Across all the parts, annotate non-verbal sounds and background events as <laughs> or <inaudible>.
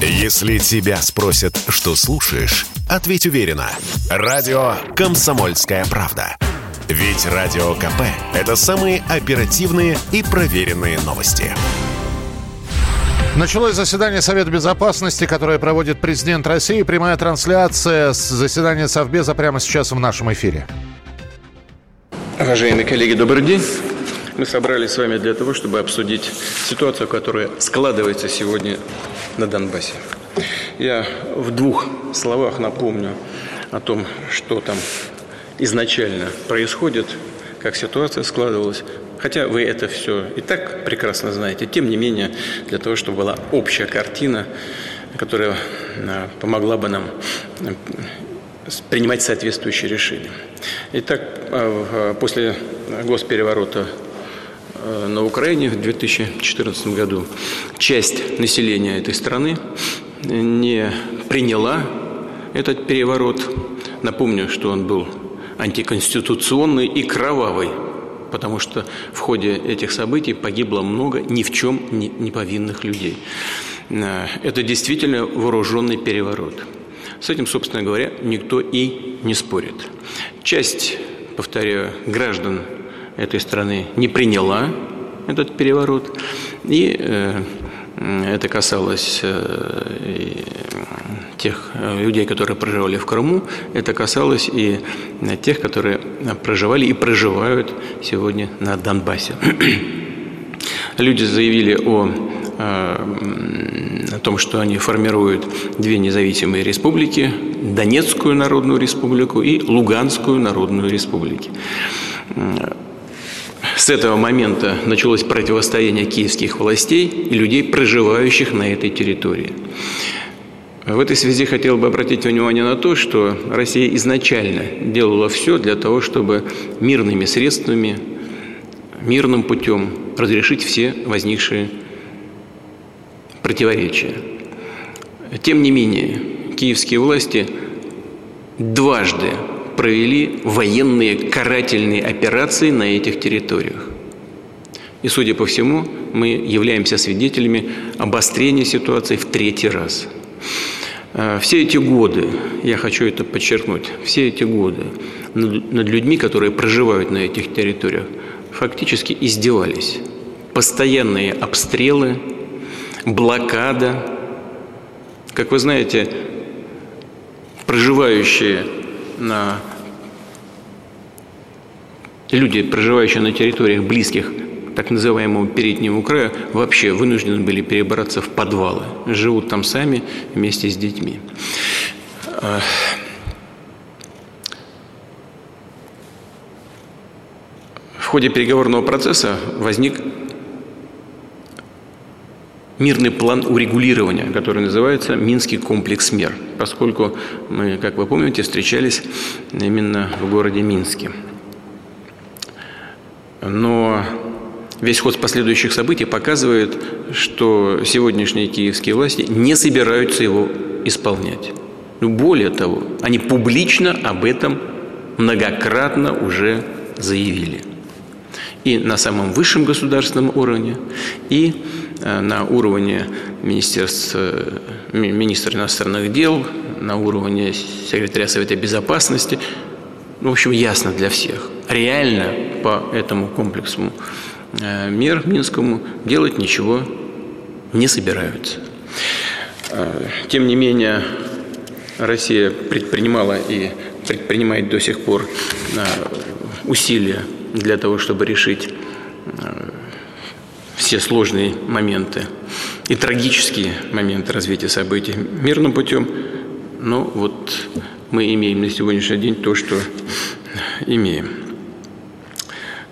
Если тебя спросят, что слушаешь, ответь уверенно. Радио «Комсомольская правда». Ведь Радио КП – это самые оперативные и проверенные новости. Началось заседание Совета Безопасности, которое проводит президент России. Прямая трансляция с заседания Совбеза прямо сейчас в нашем эфире. Уважаемые коллеги, добрый день. Мы собрались с вами для того, чтобы обсудить ситуацию, которая складывается сегодня на Донбассе. Я в двух словах напомню о том, что там изначально происходит, как ситуация складывалась. Хотя вы это все и так прекрасно знаете. Тем не менее, для того, чтобы была общая картина, которая а, помогла бы нам а, принимать соответствующие решения. Итак, а, после госпереворота на Украине в 2014 году часть населения этой страны не приняла этот переворот. Напомню, что он был антиконституционный и кровавый, потому что в ходе этих событий погибло много ни в чем не повинных людей. Э, это действительно вооруженный переворот. С этим, собственно говоря, никто и не спорит. Часть, повторяю, граждан этой страны не приняла этот переворот, и э, это касалось э, тех э, людей, которые проживали в Крыму, это касалось и тех, которые проживали и проживают сегодня на Донбассе. <clears throat> Люди заявили о, о том, что они формируют две независимые республики, Донецкую Народную Республику и Луганскую Народную Республику. С этого момента началось противостояние киевских властей и людей, проживающих на этой территории. В этой связи хотел бы обратить внимание на то, что Россия изначально делала все для того, чтобы мирными средствами, мирным путем разрешить все возникшие противоречия. Тем не менее, киевские власти дважды провели военные карательные операции на этих территориях. И, судя по всему, мы являемся свидетелями обострения ситуации в третий раз. Э, все эти годы, я хочу это подчеркнуть, все эти годы над людьми, которые проживают на этих территориях, фактически издевались. Постоянные обстрелы, блокада. Как вы знаете, проживающие люди, проживающие на территориях близких так называемому переднему краю, вообще вынуждены были перебраться в подвалы. Живут там сами вместе с детьми. В ходе переговорного процесса возник мирный план урегулирования, который называется «Минский комплекс мер», поскольку мы, как вы помните, встречались именно в городе Минске. Но весь ход последующих событий показывает, что сегодняшние киевские власти не собираются его исполнять. Ну, более того, они публично об этом многократно уже заявили. И на самом высшем государственном уровне, и на уровне Министерства, министра иностранных дел, на уровне секретаря Совета Безопасности. Ну, в общем, ясно для всех. Реально по этому комплексу э, мер Минскому делать ничего не собираются. Э, тем не менее, Россия предпринимала и предпринимает до сих пор усилия для того, чтобы решить все сложные моменты и трагические моменты развития событий мирным путем. Но вот мы имеем на сегодняшний день то, что имеем.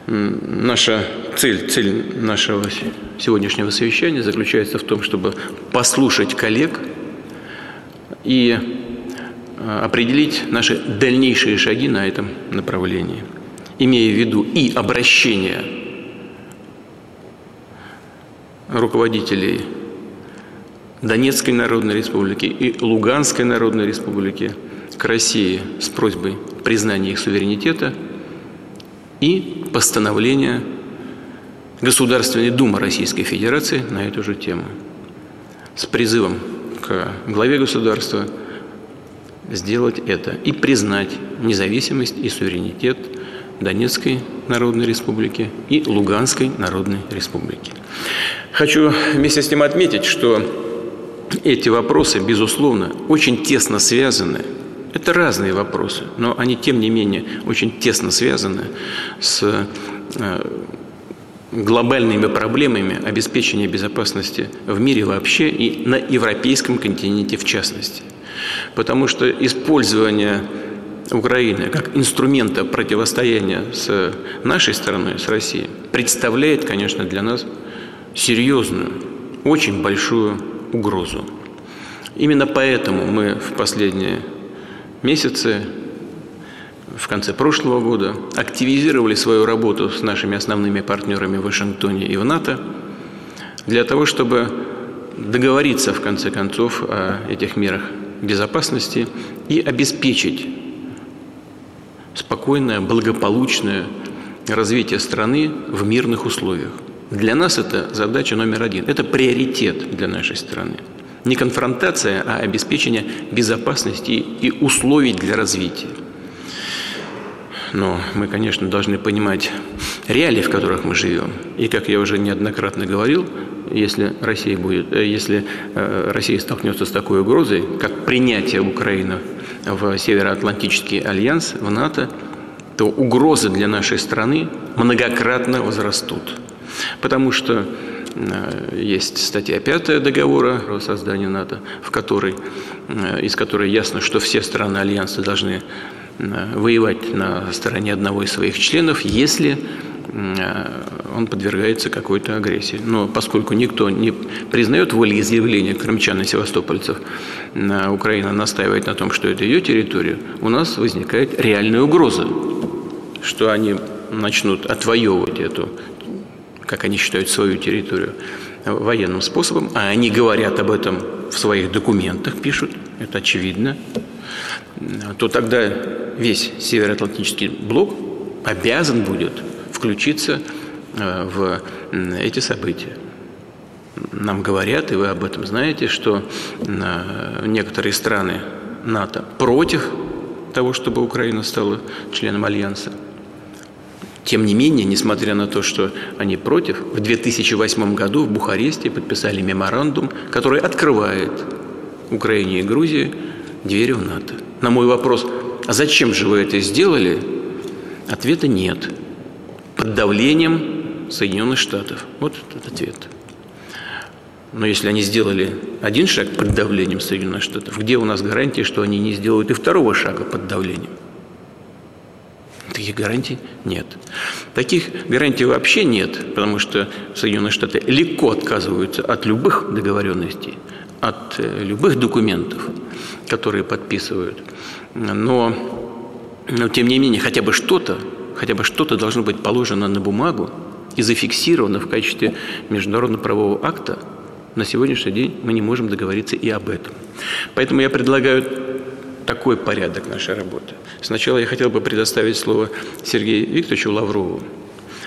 Наша цель, цель нашего сегодняшнего совещания заключается в том, чтобы послушать коллег и а, определить наши дальнейшие шаги на этом направлении, имея в виду и обращение руководителей Донецкой Народной Республики и Луганской Народной Республики к России с просьбой признания их суверенитета и постановления Государственной Думы Российской Федерации на эту же тему. С призывом к главе государства сделать это и признать независимость и суверенитет Донецкой Народной Республики и Луганской Народной Республики. Хочу вместе с тем отметить, что эти вопросы, безусловно, очень тесно связаны. Это разные вопросы, но они, тем не менее, очень тесно связаны с э, глобальными проблемами обеспечения безопасности в мире вообще и на европейском континенте в частности. Потому что использование Украины как инструмента противостояния с нашей страной, с Россией, представляет, конечно, для нас серьезную, очень большую угрозу. Именно поэтому мы в последние месяцы, в конце прошлого года, активизировали свою работу с нашими основными партнерами в Вашингтоне и в НАТО для того, чтобы договориться, в конце концов, о этих мерах безопасности и обеспечить спокойное, благополучное развитие страны в мирных условиях. Для нас это задача номер один. Это приоритет для нашей страны. Не конфронтация, а обеспечение безопасности и условий для развития. Но мы, конечно, должны понимать реалии, в которых мы живем. И, как я уже неоднократно говорил, если Россия, будет, э, если э, Россия столкнется с такой угрозой, как принятие Украины в Североатлантический альянс, в НАТО, то угрозы для нашей страны многократно возрастут. Потому что э, есть статья 5 договора о создании НАТО, в которой, из которой ясно, что все страны Альянса должны воевать на стороне одного из своих членов, если он подвергается какой-то агрессии. Но поскольку никто не признает волеизъявления крымчан и севастопольцев, Украина настаивает на том, что это ее территория, у нас возникает реальная угроза, что они начнут отвоевывать эту, как они считают, свою территорию военным способом, а они говорят об этом в своих документах, пишут, это очевидно, то тогда весь Североатлантический блок обязан будет включиться э, в эти события. Нам говорят, и вы об этом знаете, что э, некоторые страны НАТО против того, чтобы Украина стала членом Альянса. Тем не менее, несмотря на то, что они против, в 2008 году в Бухаресте подписали меморандум, который открывает Украине и Грузии двери в НАТО. На мой вопрос, а зачем же вы это сделали? Ответа нет под давлением Соединенных Штатов. Вот этот ответ. Но если они сделали один шаг под давлением Соединенных Штатов, где у нас гарантии, что они не сделают и второго шага под давлением? Таких гарантий нет. Таких гарантий вообще нет, потому что Соединенные Штаты легко отказываются от любых договоренностей, от э, любых документов, которые подписывают. Но, но тем не менее, хотя бы что-то хотя бы что-то должно быть положено на бумагу и зафиксировано в качестве международно-правового акта, на сегодняшний день мы не можем договориться и об этом. Поэтому я предлагаю такой порядок нашей работы. Сначала я хотел бы предоставить слово Сергею Викторовичу Лаврову,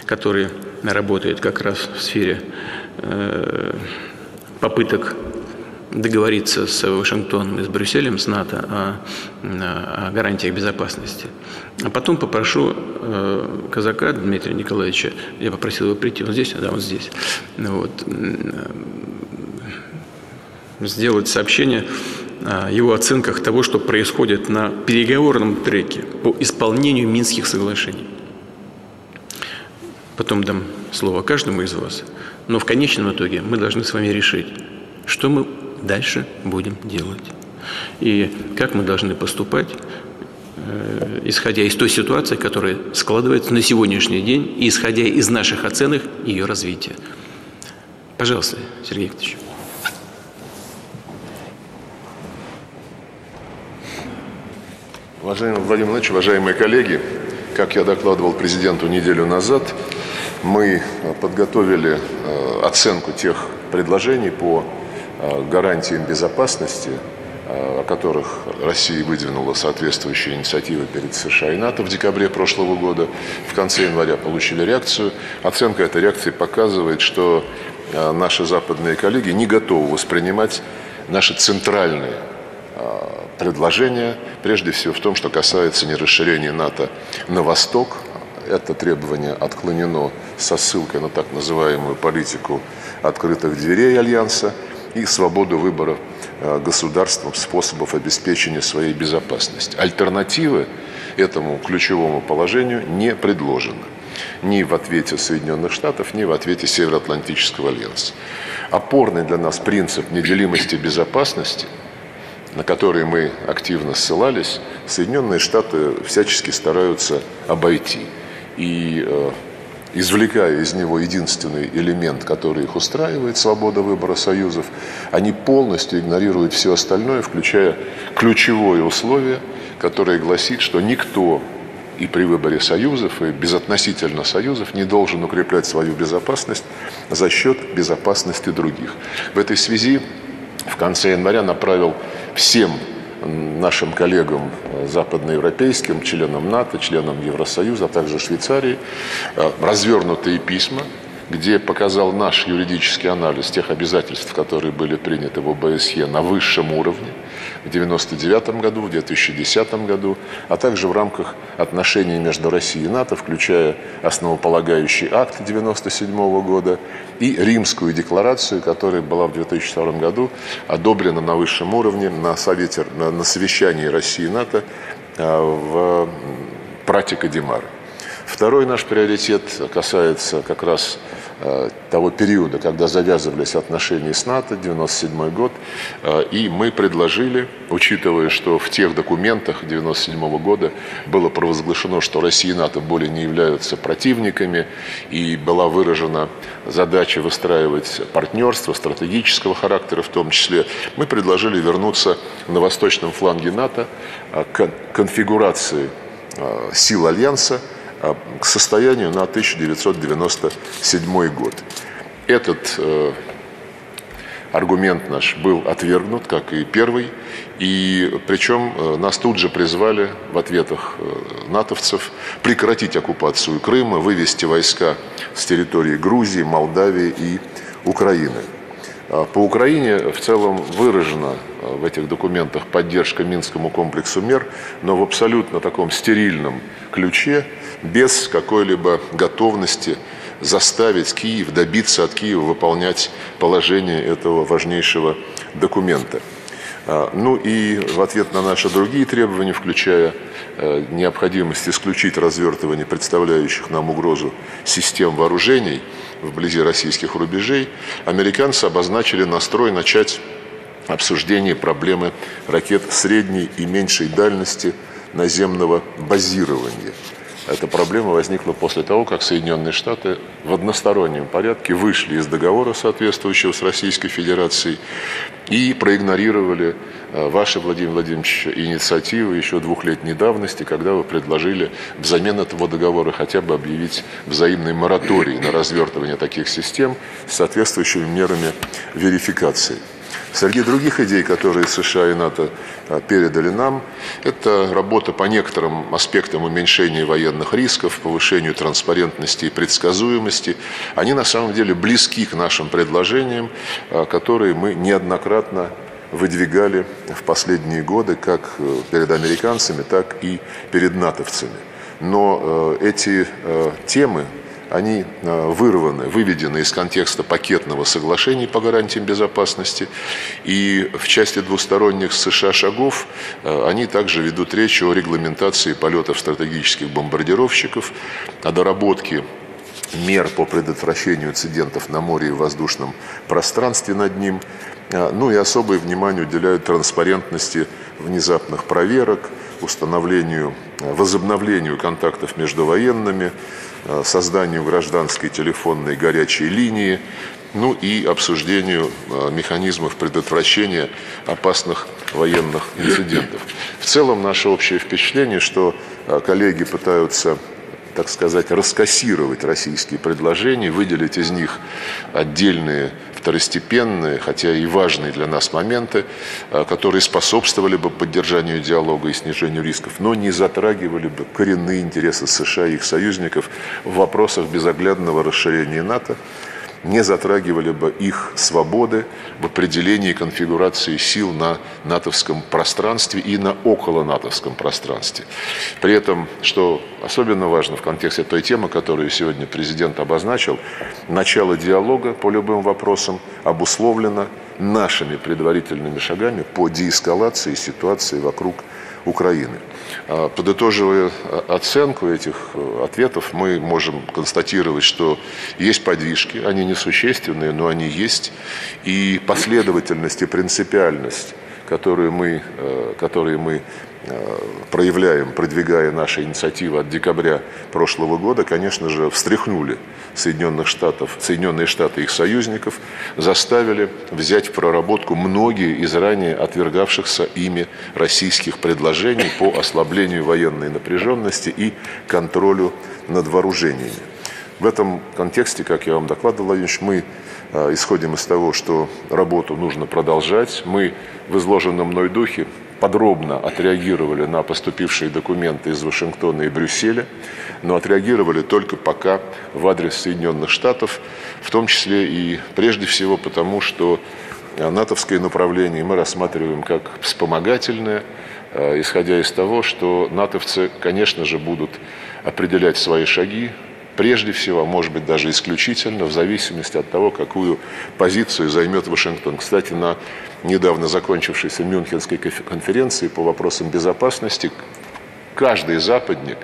который работает как раз в сфере э, попыток договориться с Вашингтоном и с Брюсселем, с НАТО о, о гарантиях безопасности. А потом попрошу э, казака Дмитрия Николаевича, я попросил его прийти, он здесь, да, он здесь, вот, сделать сообщение о его оценках того, что происходит на переговорном треке по исполнению Минских соглашений. Потом дам слово каждому из вас. Но в конечном итоге мы должны с вами решить, что мы дальше будем делать. И как мы должны поступать, э, исходя из той ситуации, которая складывается на сегодняшний день, и исходя из наших оценок ее развития. Пожалуйста, Сергей Викторович. Уважаемый Владимир Владимирович, уважаемые коллеги, как я докладывал президенту неделю назад, мы подготовили э, оценку тех предложений по гарантиям безопасности, э, о которых Россия выдвинула соответствующие инициативы перед США и НАТО в декабре прошлого года. В конце января получили реакцию. Оценка этой реакции показывает, что э, наши западные коллеги не готовы воспринимать наши центральные предложения, прежде всего в том, что касается не расширения НАТО на восток, это требование отклонено со ссылкой на так называемую политику открытых дверей Альянса и свободу выбора э, государством способов обеспечения своей безопасности. Альтернативы этому ключевому положению не предложено ни в ответе Соединенных Штатов, ни в ответе Североатлантического альянса. Опорный для нас принцип неделимости безопасности, на который мы активно ссылались, Соединенные Штаты всячески стараются обойти и э, извлекая из него единственный элемент, который их устраивает, свобода выбора союзов, они полностью игнорируют все остальное, включая ключевое условие, которое гласит, что никто и при выборе союзов, и безотносительно союзов не должен укреплять свою безопасность за счет безопасности других. В этой связи в конце января направил всем нашим коллегам э, западноевропейским, членам НАТО, членам Евросоюза, а также Швейцарии, э, развернутые письма, где показал наш юридический анализ тех обязательств, которые были приняты в ОБСЕ на высшем уровне 1999 году, в 2010 году, а также в рамках отношений между Россией и НАТО, включая основополагающий акт 1997 года и Римскую декларацию, которая была в 2002 году одобрена на высшем уровне на, совете, на, совещании России и НАТО э, в практика Димары. Второй наш приоритет касается как раз того периода, когда завязывались отношения с НАТО, 97 год, э, и мы предложили, учитывая, что в тех документах 97 года было провозглашено, что Россия и НАТО более не являются противниками, и была выражена задача выстраивать партнерство стратегического характера в том числе, мы предложили вернуться на восточном фланге НАТО э, к конфигурации сил Альянса, к состоянию на 1997 год. Этот э, аргумент наш был отвергнут, как и первый, и причем э, нас тут же призвали в ответах э, натовцев прекратить оккупацию Крыма, вывести войска с территории Грузии, Молдавии и Украины. А, по Украине в целом выражена в этих документах поддержка Минскому комплексу мер, но в абсолютно таком стерильном ключе, без какой-либо готовности заставить Киев, добиться от Киева выполнять положение этого важнейшего документа. А, ну и в ответ на наши другие требования, включая э, необходимость исключить развертывание представляющих нам угрозу систем вооружений вблизи российских рубежей, американцы обозначили настрой начать обсуждение проблемы ракет средней и меньшей дальности наземного базирования – эта проблема возникла после того, как Соединенные Штаты в одностороннем порядке вышли из договора, соответствующего с Российской Федерацией, и проигнорировали э, ваши, Владимир Владимирович, инициативы еще двухлетней давности, когда вы предложили взамен этого договора хотя бы объявить взаимный мораторий на развертывание таких систем с соответствующими мерами верификации. Среди других идей, которые США и НАТО а, передали нам, это работа по некоторым аспектам уменьшения военных рисков, повышению транспарентности и предсказуемости. Они на самом деле близки к нашим предложениям, а, которые мы неоднократно выдвигали в последние годы как э, перед американцами, так и перед натовцами. Но э, эти э, темы, они э, вырваны, выведены из контекста пакетного соглашения по гарантиям безопасности. И в части двусторонних США шагов э, они также ведут речь о регламентации полетов стратегических бомбардировщиков, о доработке мер по предотвращению инцидентов на море и воздушном пространстве над ним. Э, ну и особое внимание уделяют транспарентности внезапных проверок, установлению, возобновлению контактов между военными, созданию гражданской телефонной горячей линии, ну и обсуждению э, механизмов предотвращения опасных военных инцидентов. В целом наше общее впечатление, что э, коллеги пытаются так сказать, раскассировать российские предложения, выделить из них отдельные второстепенные, хотя и важные для нас моменты, а, которые способствовали бы поддержанию диалога и снижению рисков, но не затрагивали бы коренные интересы США и их союзников в вопросах безоглядного расширения НАТО не затрагивали бы их свободы в определении конфигурации сил на натовском пространстве и на около натовском пространстве. При этом, что особенно важно в контексте той темы, которую сегодня президент обозначил, начало диалога по любым вопросам обусловлено нашими предварительными шагами по деэскалации ситуации вокруг Украины. А, подытоживая а, оценку этих э, ответов, мы можем констатировать, что есть подвижки, они несущественные, но они есть, и последовательность и принципиальность, мы, э, которые мы Э, проявляем, продвигая наши инициативы от декабря прошлого года, конечно же, встряхнули Соединенных Штатов, Соединенные Штаты и их союзников, заставили взять в проработку многие из ранее отвергавшихся ими российских предложений по ослаблению военной напряженности и контролю над вооружениями. В этом контексте, как я вам докладывал, Владимирович, мы э, исходим из того, что работу нужно продолжать. Мы в изложенном мной духе подробно отреагировали на поступившие документы из Вашингтона и Брюсселя, но отреагировали только пока в адрес Соединенных Штатов, в том числе и прежде всего потому, что натовское направление мы рассматриваем как вспомогательное, э, исходя из того, что натовцы, конечно же, будут определять свои шаги, прежде всего, а может быть даже исключительно, в зависимости от того, какую позицию займет Вашингтон. Кстати, на недавно закончившейся Мюнхенской конференции по вопросам безопасности каждый западник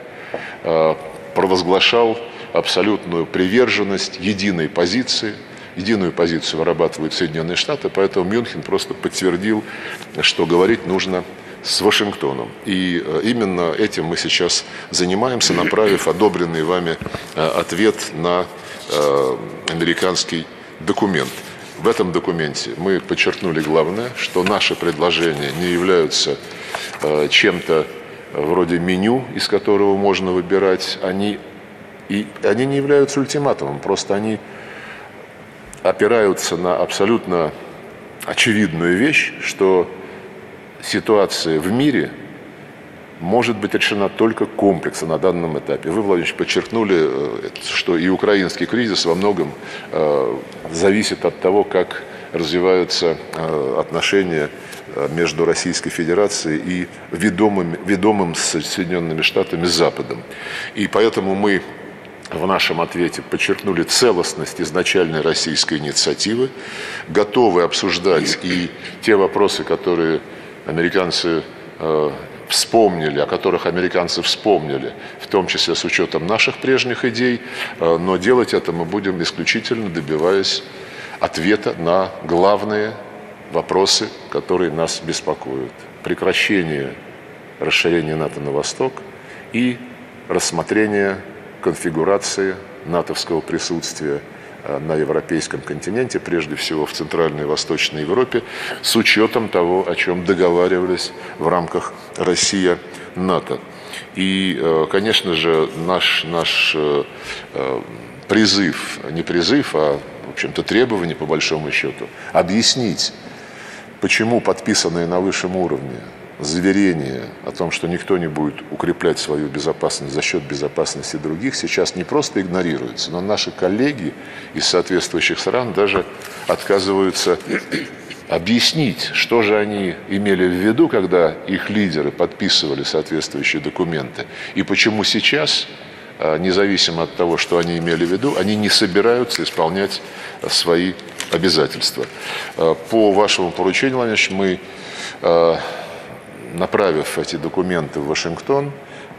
э, провозглашал абсолютную приверженность единой позиции, единую позицию вырабатывают Соединенные Штаты, поэтому Мюнхен просто подтвердил, что говорить нужно с Вашингтоном. И э, именно этим мы сейчас занимаемся, направив одобренный вами э, ответ на американский документ. В этом документе мы подчеркнули главное, что наши предложения не являются э, чем-то вроде меню, из которого можно выбирать. Они, и, они не являются ультиматумом, просто они опираются на абсолютно очевидную вещь, что ситуация в мире – может быть решена только комплексно на данном этапе. Вы, Владимир подчеркнули, э, что и украинский кризис во многом э, зависит от того, как развиваются э, отношения между Российской Федерацией и ведомым, ведомым Соединенными Штатами Западом. И поэтому мы в нашем ответе подчеркнули целостность изначальной российской инициативы, готовы обсуждать и те вопросы, которые американцы вспомнили, о которых американцы вспомнили, в том числе с учетом наших прежних идей, э, но делать это мы будем исключительно добиваясь ответа на главные вопросы, которые нас беспокоят. Прекращение расширения НАТО на восток и рассмотрение конфигурации натовского присутствия на европейском континенте, прежде всего в Центральной и Восточной Европе, с учетом того, о чем договаривались в рамках Россия-НАТО. И, э, конечно же, наш, наш э, призыв, не призыв, а, в общем-то, требование, по большому счету, объяснить, почему подписанные на высшем уровне заверение о том, что никто не будет укреплять свою безопасность за счет безопасности других, сейчас не просто игнорируется, но наши коллеги из соответствующих стран даже отказываются объяснить, что же они имели в виду, когда их лидеры подписывали соответствующие документы, и почему сейчас, а, независимо от того, что они имели в виду, они не собираются исполнять свои обязательства. А, по вашему поручению, Владимир мы а, направив эти документы в Вашингтон,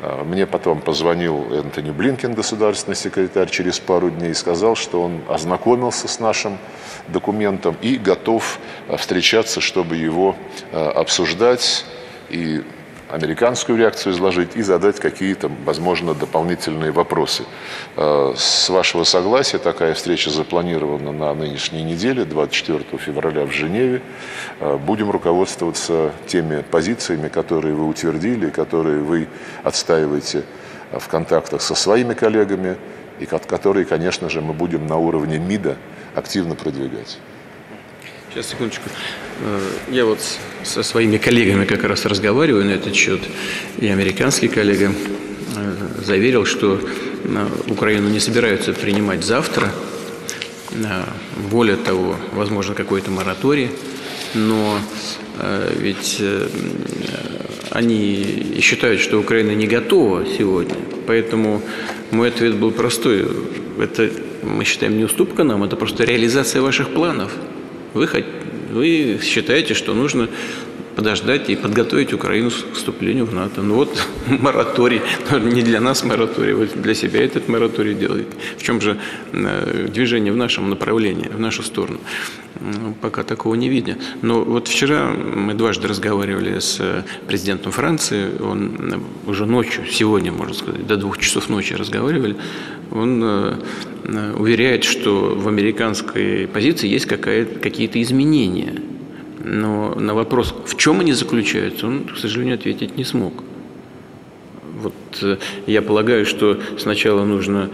э, мне потом позвонил Энтони Блинкен, государственный секретарь, через пару дней и сказал, что он ознакомился с нашим документом и готов э, встречаться, чтобы его э, обсуждать. И американскую реакцию изложить и задать какие-то, возможно, дополнительные вопросы. Э, с вашего согласия такая встреча запланирована на нынешней неделе, 24 февраля в Женеве. Э, будем руководствоваться теми позициями, которые вы утвердили, которые вы отстаиваете в контактах со своими коллегами, и которые, конечно же, мы будем на уровне МИДа активно продвигать. Сейчас, секундочку. Э, я вот со своими коллегами как раз разговариваю на этот счет, и американский коллега э, заверил, что э, Украину не собираются принимать завтра, более того, возможно, какой-то мораторий, но ведь они считают, что Украина не готова сегодня, поэтому мой ответ был простой. Это, мы считаем, не уступка нам, это просто реализация ваших планов. Вы, вы считаете, что нужно подождать и подготовить Украину к вступлению в НАТО. Ну вот <laughs> мораторий, ну, не для нас мораторий, вот для себя этот мораторий делает. В чем же э, движение в нашем направлении, в нашу сторону? Ну, пока такого не видно. Но вот вчера мы дважды разговаривали с президентом Франции, он уже ночью, сегодня, можно сказать, до двух часов ночи разговаривали, он э, уверяет, что в американской позиции есть какие-то изменения – но на вопрос, в чем они заключаются, он, к сожалению, ответить не смог. Вот э, я полагаю, что сначала нужно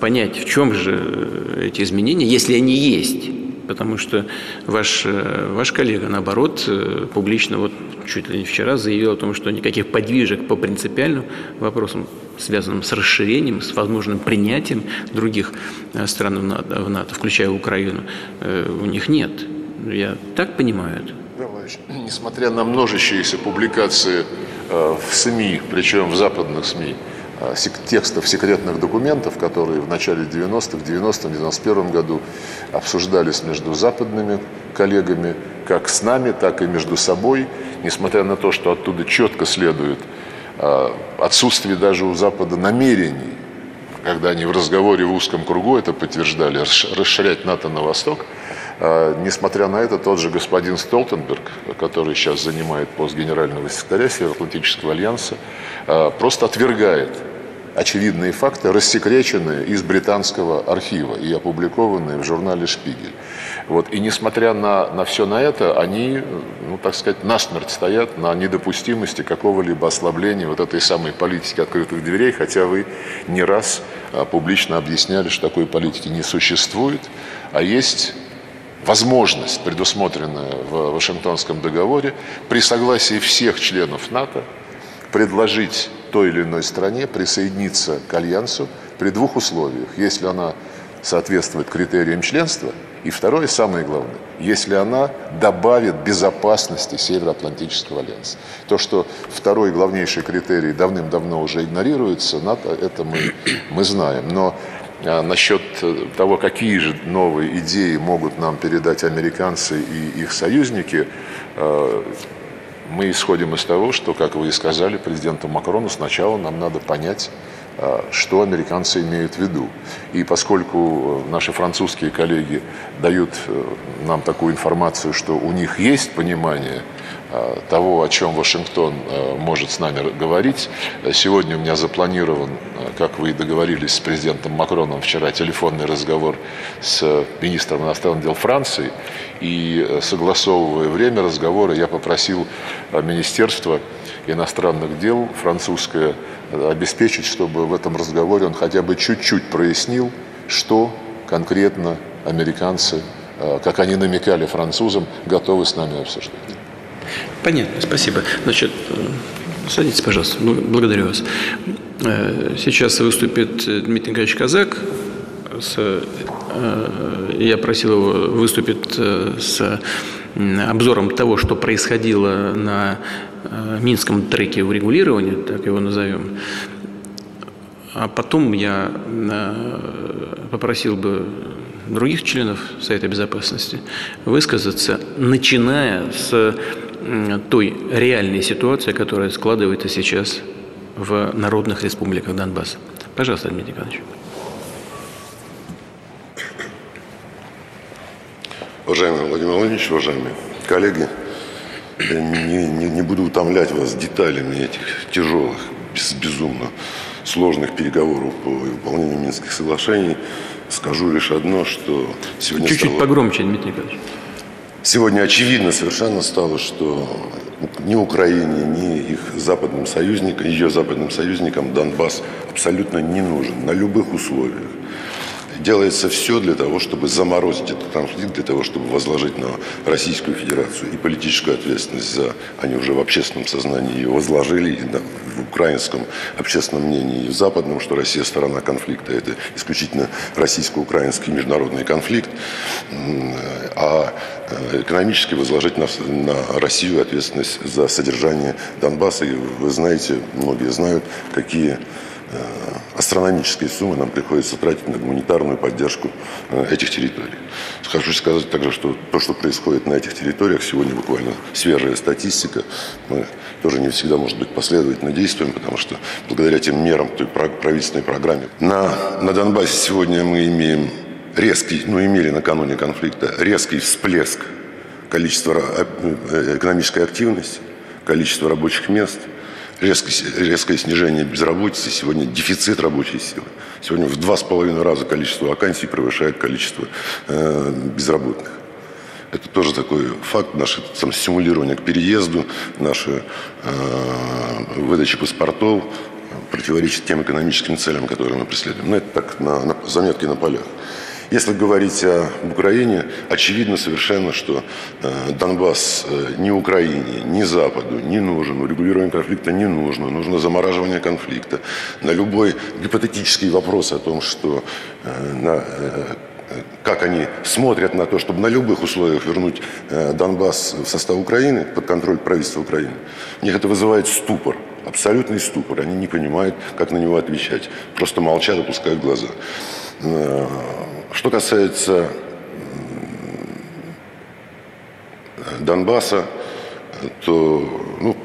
понять, в чем же э, эти изменения, если они есть. Потому что ваш, э, ваш коллега, наоборот, публично вот чуть ли не вчера заявил о том, что никаких подвижек по принципиальным вопросам, связанным с расширением, с возможным принятием других стран в НАТО, в НАТО включая Украину, у них нет. Я так понимаю это? Несмотря на множащиеся публикации э, в СМИ, причем в западных СМИ, э, текстов секретных документов, которые в начале 90-х, 90-м, 91 году обсуждались между западными коллегами, как с нами, так и между собой, несмотря на то, что оттуда четко следует э, отсутствие даже у Запада намерений, когда они в разговоре в узком кругу это подтверждали, расширять НАТО на восток – несмотря на это, тот же господин Столтенберг, который сейчас занимает пост генерального секретаря Североатлантического альянса, а, просто отвергает очевидные факты, рассекреченные из британского архива и опубликованные в журнале «Шпигель». Вот. И несмотря на, на все на это, они, ну, так сказать, насмерть стоят на недопустимости какого-либо ослабления вот этой самой политики открытых дверей, хотя вы не раз а, публично объясняли, что такой политики не существует, а есть возможность, предусмотренная в Вашингтонском договоре, при согласии всех членов НАТО предложить той или иной стране присоединиться к Альянсу при двух условиях. Если она соответствует критериям членства, и второе, самое главное, если она добавит безопасности Североатлантического альянса. То, что второй главнейший критерий давным-давно уже игнорируется, НАТО, это мы, мы знаем. Но насчет того, какие же новые идеи могут нам передать американцы и их союзники, э, мы исходим из того, что, как вы и сказали президенту Макрону, сначала нам надо понять, э, что американцы имеют в виду. И поскольку наши французские коллеги дают э, нам такую информацию, что у них есть понимание – Э, того, о чем Вашингтон э, может с нами говорить. Сегодня у меня запланирован, э, как вы и договорились с президентом Макроном вчера, телефонный разговор с министром иностранных дел Франции. И согласовывая время разговора, я попросил Министерство иностранных дел французское обеспечить, чтобы в этом разговоре он хотя бы чуть-чуть прояснил, что конкретно американцы, как они намекали французам, готовы с нами обсуждать. Понятно, спасибо. Значит, э, садитесь, пожалуйста. Благодарю вас. Э, сейчас выступит Дмитрий Николаевич Казак. Э, я просил его выступить с обзором того, что происходило на Минском треке урегулирования, так его назовем. А потом я попросил бы других членов Совета Безопасности высказаться, начиная с той реальной ситуации, которая складывается сейчас в народных республиках Донбасса. Пожалуйста, Дмитрий Николаевич. Уважаемый Владимир Владимирович, уважаемые коллеги, я не, не, не буду утомлять вас деталями этих тяжелых, безумно сложных переговоров по выполнению Минских соглашений. Скажу лишь одно, что сегодня Чуть-чуть стало... погромче, Дмитрий Николаевич. Сегодня очевидно совершенно стало, что ни Украине, ни их западным союзникам, ее западным союзникам Донбасс абсолютно не нужен на любых условиях. делается все для того, чтобы заморозить этот конфликт, для того, чтобы возложить на Российскую Федерацию и политическую ответственность за, они уже в общественном сознании ее возложили, и в украинском общественном мнении, и в западном, что Россия сторона конфликта. Это исключительно российско-украинский международный конфликт. А экономически возложить на, на Россию ответственность за содержание Донбасса. И вы знаете, многие знают, какие Э, астрономические суммы нам приходится тратить на гуманитарную поддержку э, этих территорий. Хочу сказать также, что то, что происходит на этих территориях, сегодня буквально свежая статистика, мы тоже не всегда, может быть, последовательно действуем, потому что благодаря тем мерам, той правительственной программе, на, на Донбассе сегодня мы имеем резкий, ну, имели накануне конфликта, резкий всплеск количества э, экономической активности, количества рабочих мест – резкое, резкое снижение безработицы, сегодня дефицит рабочей силы. Сегодня в два с половиной раза количество вакансий превышает количество э, безработных. Это тоже такой факт, наше там, стимулирование к переезду, наша э, выдача паспортов противоречит тем экономическим целям, которые мы преследуем. Но это так, на, на заметки на полях. Если говорить о Украине, очевидно совершенно, что э, Донбасс э, ни Украине, ни Западу не нужен, урегулирование конфликта не нужно, нужно замораживание конфликта. На любой гипотетический вопрос о том, что э, на как они смотрят на то, чтобы на любых условиях вернуть Донбасс в состав Украины, под контроль правительства Украины, у них это вызывает ступор, абсолютный ступор. Они не понимают, как на него отвечать. Просто молчат, опускают глаза. Что касается Донбасса, то, ну,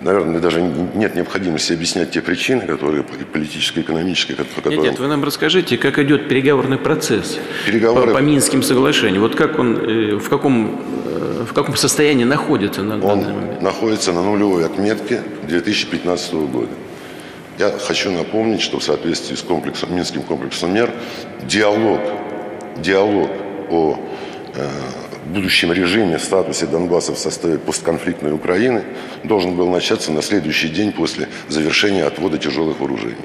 наверное, даже нет необходимости объяснять те причины, которые политические, экономические, по которым... Нет, нет, вы нам расскажите, как идет переговорный процесс Переговоры... по, по Минским соглашениям. Вот как он, э, в каком, э, в каком состоянии находится на данный он момент? находится на нулевой отметке 2015 года. Я хочу напомнить, что в соответствии с комплексом, Минским комплексом мер диалог, диалог о э, будущем режиме, статусе Донбасса в составе постконфликтной Украины должен был начаться на следующий день после завершения отвода тяжелых вооружений.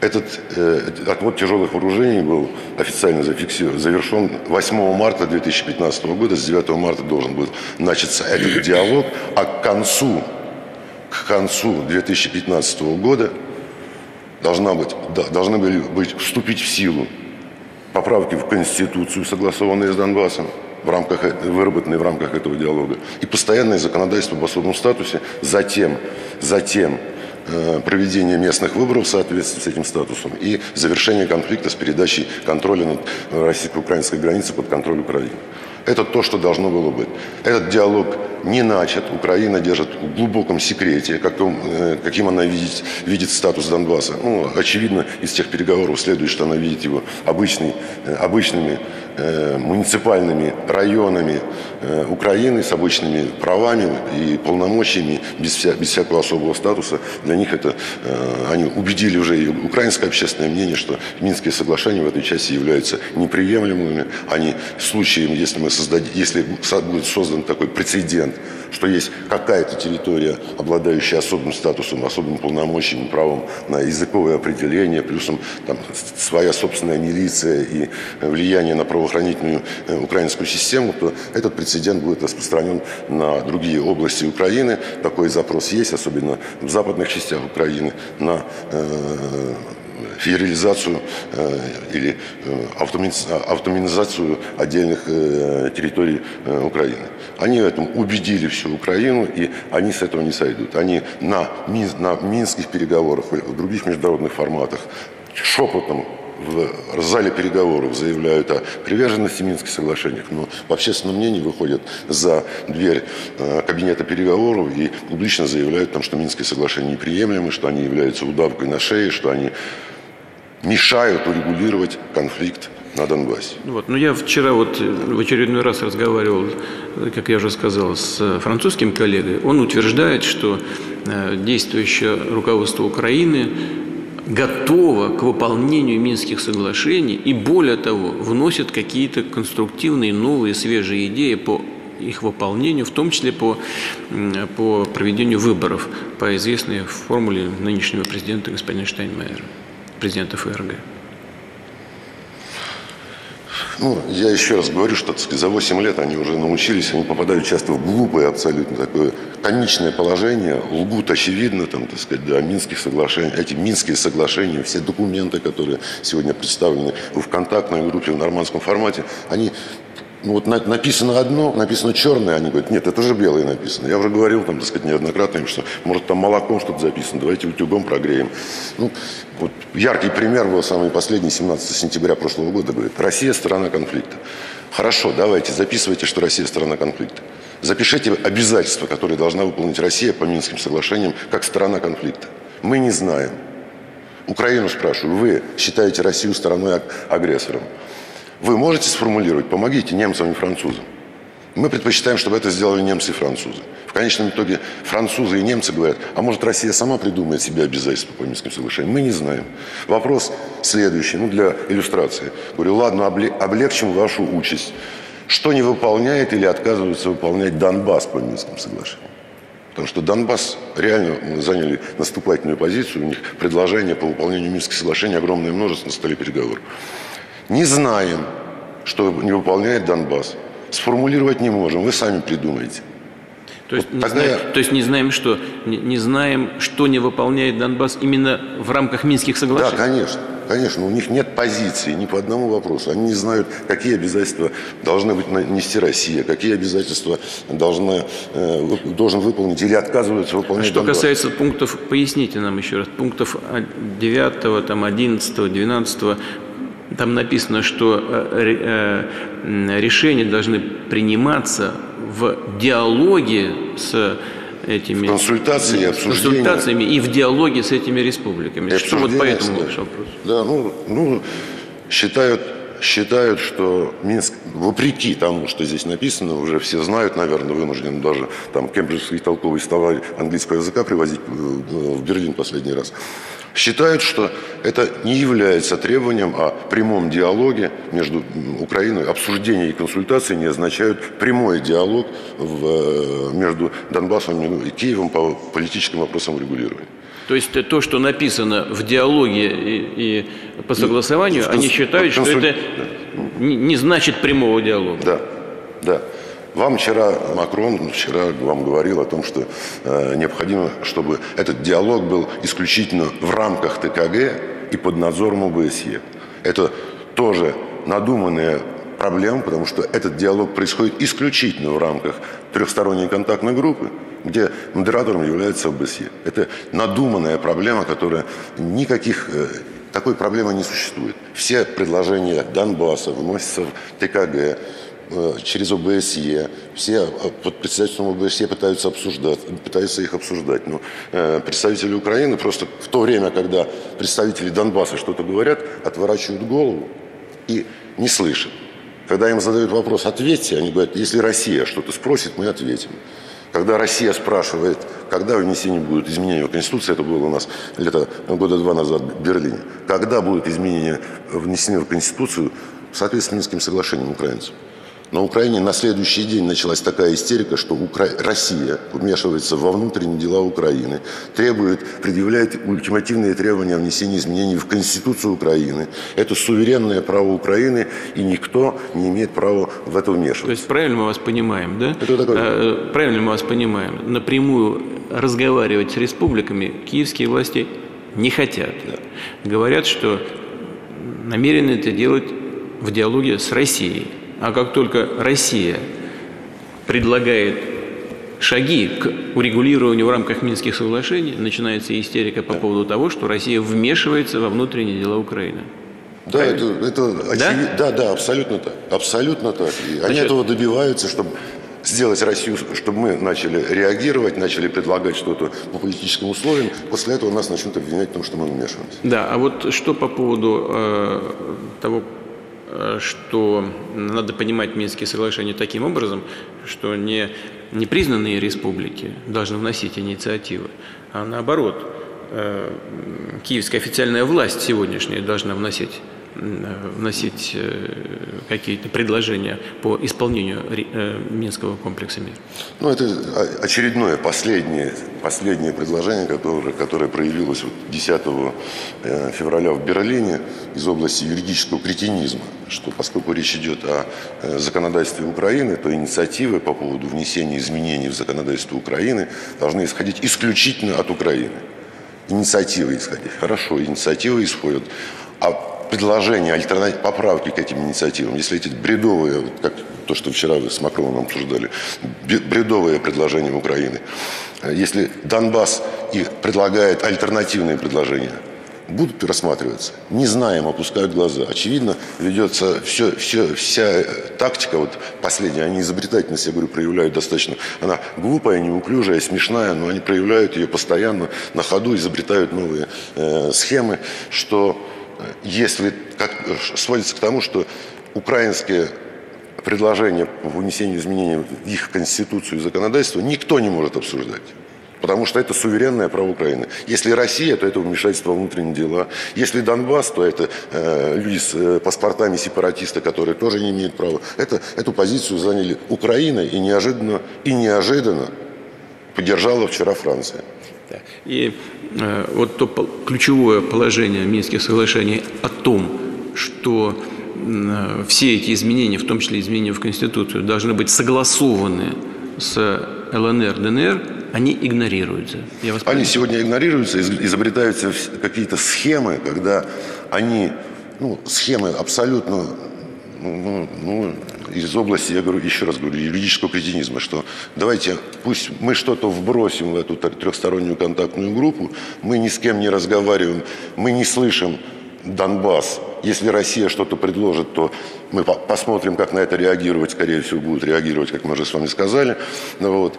Этот э, отвод тяжелых вооружений был официально зафиксирован, завершен 8 марта 2015 года. С 9 марта должен был начаться этот диалог, а к концу, к концу 2015 года должна быть, да, должны были быть, вступить в силу поправки в Конституцию, согласованные с Донбассом, в рамках, выработанные в рамках этого диалога, и постоянное законодательство об особом статусе, затем, затем э, проведение местных выборов в соответствии с этим статусом и завершение конфликта с передачей контроля над российско-украинской границей под контроль Украины. Это то, что должно было быть. Этот диалог не начат. Украина держит в глубоком секрете, каком, э, каким она видит, видит статус Донбасса. Ну, очевидно, из тех переговоров следует, что она видит его обычный, э, обычными э, муниципальными районами э, Украины с обычными правами и полномочиями, без, вся, без всякого особого статуса. Для них это, э, они убедили уже и украинское общественное мнение, что Минские соглашения в этой части являются неприемлемыми. Они случаем, если, мы создадим, если будет создан такой прецедент, что есть какая-то территория, обладающая особым статусом, особым полномочием, правом на языковое определение, плюсом там, своя собственная милиция и влияние на правоохранительную э, украинскую систему, то этот прецедент будет распространен на другие области Украины. Такой запрос есть, особенно в западных частях Украины, на э, федерализацию э, или э, автоматизацию отдельных э, территорий э, Украины. Они в этом убедили всю Украину, и они с этого не сойдут. Они на, на минских переговорах, в других международных форматах шепотом в зале переговоров заявляют о приверженности Минских соглашениях, но в общественном мнении выходят за дверь э, кабинета переговоров и публично заявляют, там, что Минские соглашения неприемлемы, что они являются удавкой на шее, что они мешают урегулировать конфликт на Донбассе. Вот. Но я вчера вот в очередной раз разговаривал, как я уже сказал, с французским коллегой. Он утверждает, что э, действующее руководство Украины готово к выполнению Минских соглашений и, более того, вносит какие-то конструктивные, новые, свежие идеи по их выполнению, в том числе по, по проведению выборов по известной формуле нынешнего президента господина Штайнмайера президента ФРГ? Ну, я еще раз говорю, что сказать, за 8 лет они уже научились, они попадают часто в глупое абсолютно такое конечное положение, лгут очевидно, там, так сказать, да, Минских соглашений, эти Минские соглашения, все документы, которые сегодня представлены в контактной группе в нормандском формате, они ну вот на, написано одно, написано черное, они говорят, нет, это же белое написано. Я уже говорил там, так сказать, неоднократно им, что может там молоком что-то записано, давайте утюгом прогреем. Ну, вот яркий пример был самый последний, 17 сентября прошлого года, говорит, Россия страна конфликта. Хорошо, давайте, записывайте, что Россия страна конфликта. Запишите обязательства, которые должна выполнить Россия по Минским соглашениям, как страна конфликта. Мы не знаем. Украину спрашиваю, вы считаете Россию стороной агрессором? Вы можете сформулировать, помогите немцам и французам. Мы предпочитаем, чтобы это сделали немцы и французы. В конечном итоге французы и немцы говорят, а может Россия сама придумает себе обязательства по Минским соглашениям? Мы не знаем. Вопрос следующий, ну для иллюстрации. Говорю, ладно, облегчим вашу участь. Что не выполняет или отказывается выполнять Донбасс по Минским соглашениям? Потому что Донбасс реально заняли наступательную позицию, у них предложение по выполнению Минских соглашений огромное множество на столе переговоров. Не знаем, что не выполняет Донбасс. Сформулировать не можем, вы сами придумаете. То есть, вот не знаем, я... то есть не знаем, что не, не знаем, что не выполняет Донбасс именно в рамках Минских соглашений? Да, конечно. Конечно, у них нет позиции ни по одному вопросу. Они не знают, какие обязательства должны быть нести Россия, какие обязательства должна, э, должен выполнить или отказываются выполнять а Что Донбасс. касается пунктов, поясните нам еще раз, пунктов 9, там, 11, 12 там написано, что э, э, решения должны приниматься в диалоге с этими консультации, с консультациями и в диалоге с этими республиками. Что вот по этому вопросу? Да, ну, ну считают, считают, что Минск, вопреки тому, что здесь написано, уже все знают, наверное, вынуждены даже там кембриджский толковый словарь английского языка привозить в Берлин последний раз считают, что это не является требованием о прямом диалоге между Украиной. Обсуждение и консультации не означают прямой диалог в, э, между Донбассом и Киевом по политическим вопросам регулирования. То есть то, что написано в диалоге и, и по согласованию, и, они считают, консуль... что это не, не значит прямого диалога. Да, да. Вам вчера Макрон вчера вам говорил о том, что э, необходимо, чтобы этот диалог был исключительно в рамках ТКГ и под надзором ОБСЕ. Это тоже надуманная проблема, потому что этот диалог происходит исключительно в рамках трехсторонней контактной группы, где модератором является ОБСЕ. Это надуманная проблема, которая никаких э, такой проблемы не существует. Все предложения Донбасса вносятся в ТКГ, через ОБСЕ. Все э, под председательством ОБСЕ пытаются обсуждать, пытаются их обсуждать. Но э, представители Украины просто в то время, когда представители Донбасса что-то говорят, отворачивают голову и не слышат. Когда им задают вопрос, ответьте, они говорят, если Россия что-то спросит, мы ответим. Когда Россия спрашивает, когда внесение будет изменения в Конституцию, это было у нас лето, года два назад в Берлине, когда будет изменение внесения в Конституцию в соответствии с Минским соглашением украинцев. На Украине на следующий день началась такая истерика, что Укра... Россия вмешивается во внутренние дела Украины, требует, предъявляет ультимативные требования о внесении изменений в Конституцию Украины. Это суверенное право Украины, и никто не имеет права в это вмешиваться. То есть правильно мы вас понимаем, да? Это такое... А, правильно мы вас понимаем. Напрямую разговаривать с республиками киевские власти не хотят. Да. Говорят, что намерены это делать в диалоге с Россией. А как только Россия предлагает шаги к урегулированию в рамках Минских соглашений, начинается истерика по поводу того, что Россия вмешивается во внутренние дела Украины. Да, это, это да? да, да, абсолютно так. Абсолютно так. И Значит, они этого добиваются, чтобы сделать Россию, чтобы мы начали реагировать, начали предлагать что-то по политическим условиям. После этого нас начнут обвинять в том, что мы вмешиваемся. Да, а вот что по поводу э, того, что надо понимать Минские соглашения таким образом, что не непризнанные республики должны вносить инициативы, а наоборот, э, киевская официальная власть сегодняшняя должна вносить вносить какие-то предложения по исполнению Минского комплекса мира? Ну, это очередное, последнее, последнее предложение, которое, которое проявилось 10 февраля в Берлине из области юридического кретинизма, что поскольку речь идет о законодательстве Украины, то инициативы по поводу внесения изменений в законодательство Украины должны исходить исключительно от Украины инициативы исходить. Хорошо, инициативы исходят. А предложения, альтернативы, поправки к этим инициативам, если эти бредовые, как то, что вчера вы с Макроном обсуждали, бредовые предложения Украины, если Донбасс и предлагает альтернативные предложения – будут рассматриваться. Не знаем, опускают глаза. Очевидно, ведется все, все, вся тактика, вот последняя, они изобретательность, я говорю, проявляют достаточно. Она глупая, неуклюжая, смешная, но они проявляют ее постоянно на ходу, изобретают новые э, схемы, что э, если как, сводится к тому, что украинские предложения по внесению изменений в их конституцию и законодательство никто не может обсуждать. Потому что это суверенное право Украины. Если Россия, то это вмешательство в внутренние дела. Если Донбасс, то это э, люди с э, паспортами сепаратисты, которые тоже не имеют права. Это, эту позицию заняли Украина и неожиданно, и неожиданно поддержала вчера Франция. И вот то ключевое положение Минских соглашений о том, что э, все эти изменения, в том числе изменения в Конституцию, должны быть согласованы с ЛНР, ДНР, они игнорируются. Я вас они сегодня игнорируются, изобретаются какие-то схемы, когда они, ну, схемы абсолютно, ну, ну, из области, я говорю, еще раз говорю, юридического кретинизма, что давайте, пусть мы что-то вбросим в эту трехстороннюю контактную группу, мы ни с кем не разговариваем, мы не слышим Донбасс. Если Россия что-то предложит, то мы посмотрим, как на это реагировать. Скорее всего, будут реагировать, как мы уже с вами сказали. Ну, вот.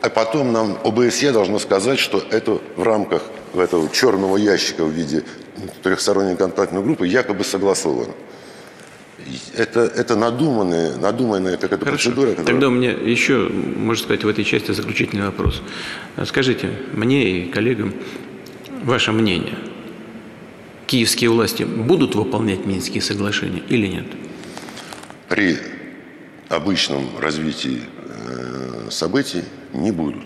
А потом нам ОБСЕ должно сказать, что это в рамках этого черного ящика в виде трехсторонней контактной группы якобы согласовано. Это, это надуманная, надуманная какая-то Хорошо. процедура. Которая... Тогда у меня еще, можно сказать, в этой части заключительный вопрос. Скажите мне и коллегам ваше мнение. Киевские власти будут выполнять Минские соглашения или нет? При обычном развитии э, событий не будут.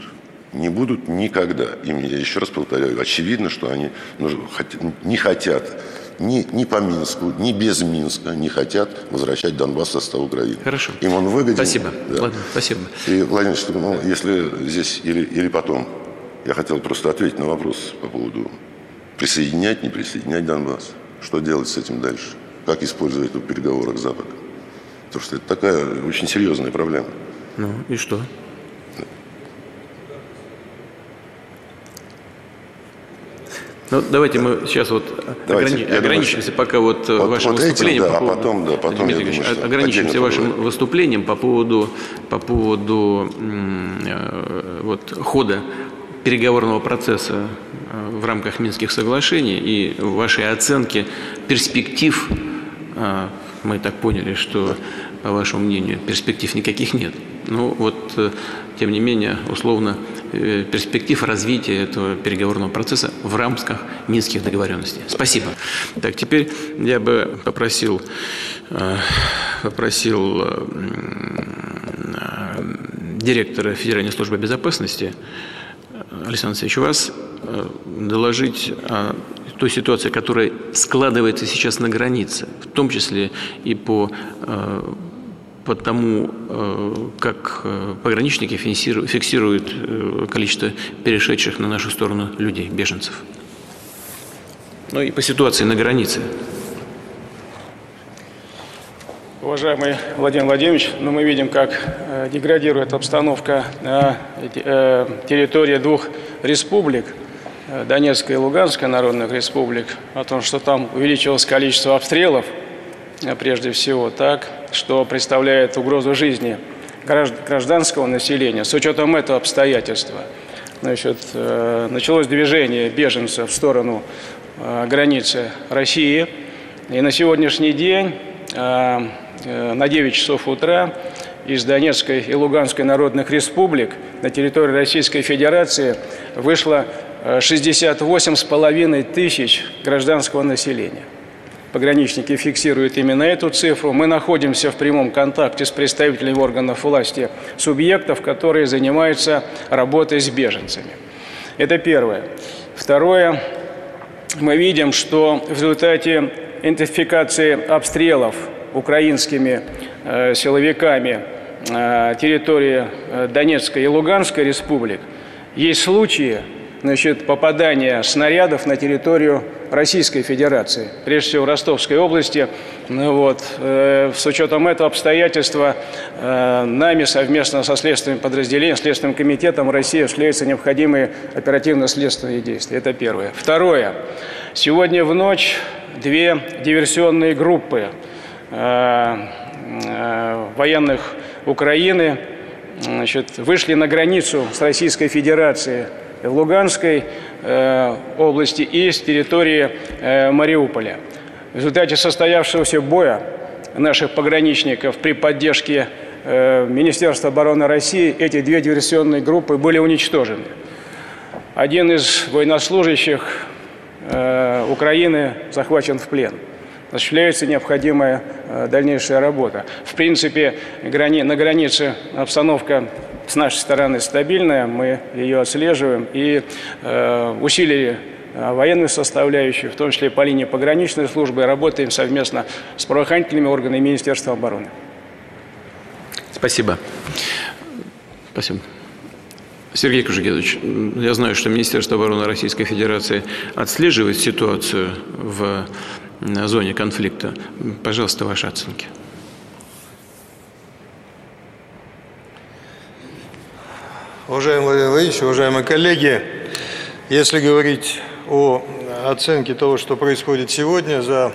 Не будут никогда. И я еще раз повторяю, очевидно, что они не хотят ни, ни по Минску, ни без Минска не хотят возвращать Донбасс в состав Украины. Хорошо. Им он выгоден. Спасибо. Да. Ладно, спасибо. И, Владимир ну, если здесь или, или потом, я хотел просто ответить на вопрос по поводу присоединять, не присоединять Донбасс. Что делать с этим дальше? Как использовать это в переговорах с Западом? Потому что это такая очень серьезная проблема. Ну и что? Ну, давайте мы сейчас вот давайте, ограни- ограничимся думаю, пока вот, э, вот вашим вот выступлением. Этим, да, по поводу, а потом, да, потом Дмитрий думаю, ограничимся вашим поговорим. выступлением по поводу, по поводу э, вот, хода переговорного процесса э, в рамках Минских соглашений и вашей оценки перспектив. Мы так поняли, что, по вашему мнению, перспектив никаких нет. Ну вот, тем не менее, условно, перспектив развития этого переговорного процесса в рамках Минских договоренностей. Спасибо. Так, теперь я бы попросил, э, попросил э, директора Федеральной службы безопасности Александр Алексеевич, вас доложить о той ситуации, которая складывается сейчас на границе, в том числе и по по тому, э, как э, пограничники фиксируют э, количество перешедших на нашу сторону людей, беженцев. Ну и по ситуации на границе. Уважаемый Владимир Владимирович, ну мы видим, как деградирует обстановка на территории двух республик, Донецкой и Луганской народных республик, о том, что там увеличилось количество обстрелов – прежде всего, так, что представляет угрозу жизни гражданского населения. С учетом этого обстоятельства значит, э, началось движение беженцев в сторону э, границы России. И на сегодняшний день э, на 9 часов утра из Донецкой и Луганской народных республик на территории Российской Федерации вышло 68,5 тысяч гражданского населения. Пограничники фиксируют именно эту цифру. Мы находимся в прямом контакте с представителями органов власти субъектов, которые занимаются работой с беженцами. Это первое. Второе. Мы видим, что в результате интенсификации обстрелов украинскими э, силовиками э, территории э, Донецкой и Луганской республик есть случаи, значит, попадания снарядов на территорию Российской Федерации, прежде всего в Ростовской области. Ну, вот, э, с учетом этого обстоятельства э, нами совместно со следственным подразделением, Следственным комитетом России осуществляются необходимые оперативно-следственные действия. Это первое. Второе. Сегодня в ночь две диверсионные группы э, э, военных Украины значит, вышли на границу с Российской Федерацией в Луганской э, области и с территории э, Мариуполя. В результате состоявшегося боя наших пограничников при поддержке э, Министерства обороны России эти две диверсионные группы были уничтожены. Один из военнослужащих Украины захвачен в плен осуществляется необходимая дальнейшая работа. В принципе, на границе обстановка с нашей стороны стабильная, мы ее отслеживаем и э, усилили э, военную составляющую, в том числе по линии пограничной службы, работаем совместно с правоохранительными органами Министерства обороны. Спасибо. Спасибо. Сергей Кужегедович, я знаю, что Министерство обороны Российской Федерации отслеживает ситуацию в зоне конфликта. Пожалуйста, ваши оценки. Уважаемый Владимир Владимирович, уважаемые коллеги, если говорить о оценке того, что происходит сегодня, за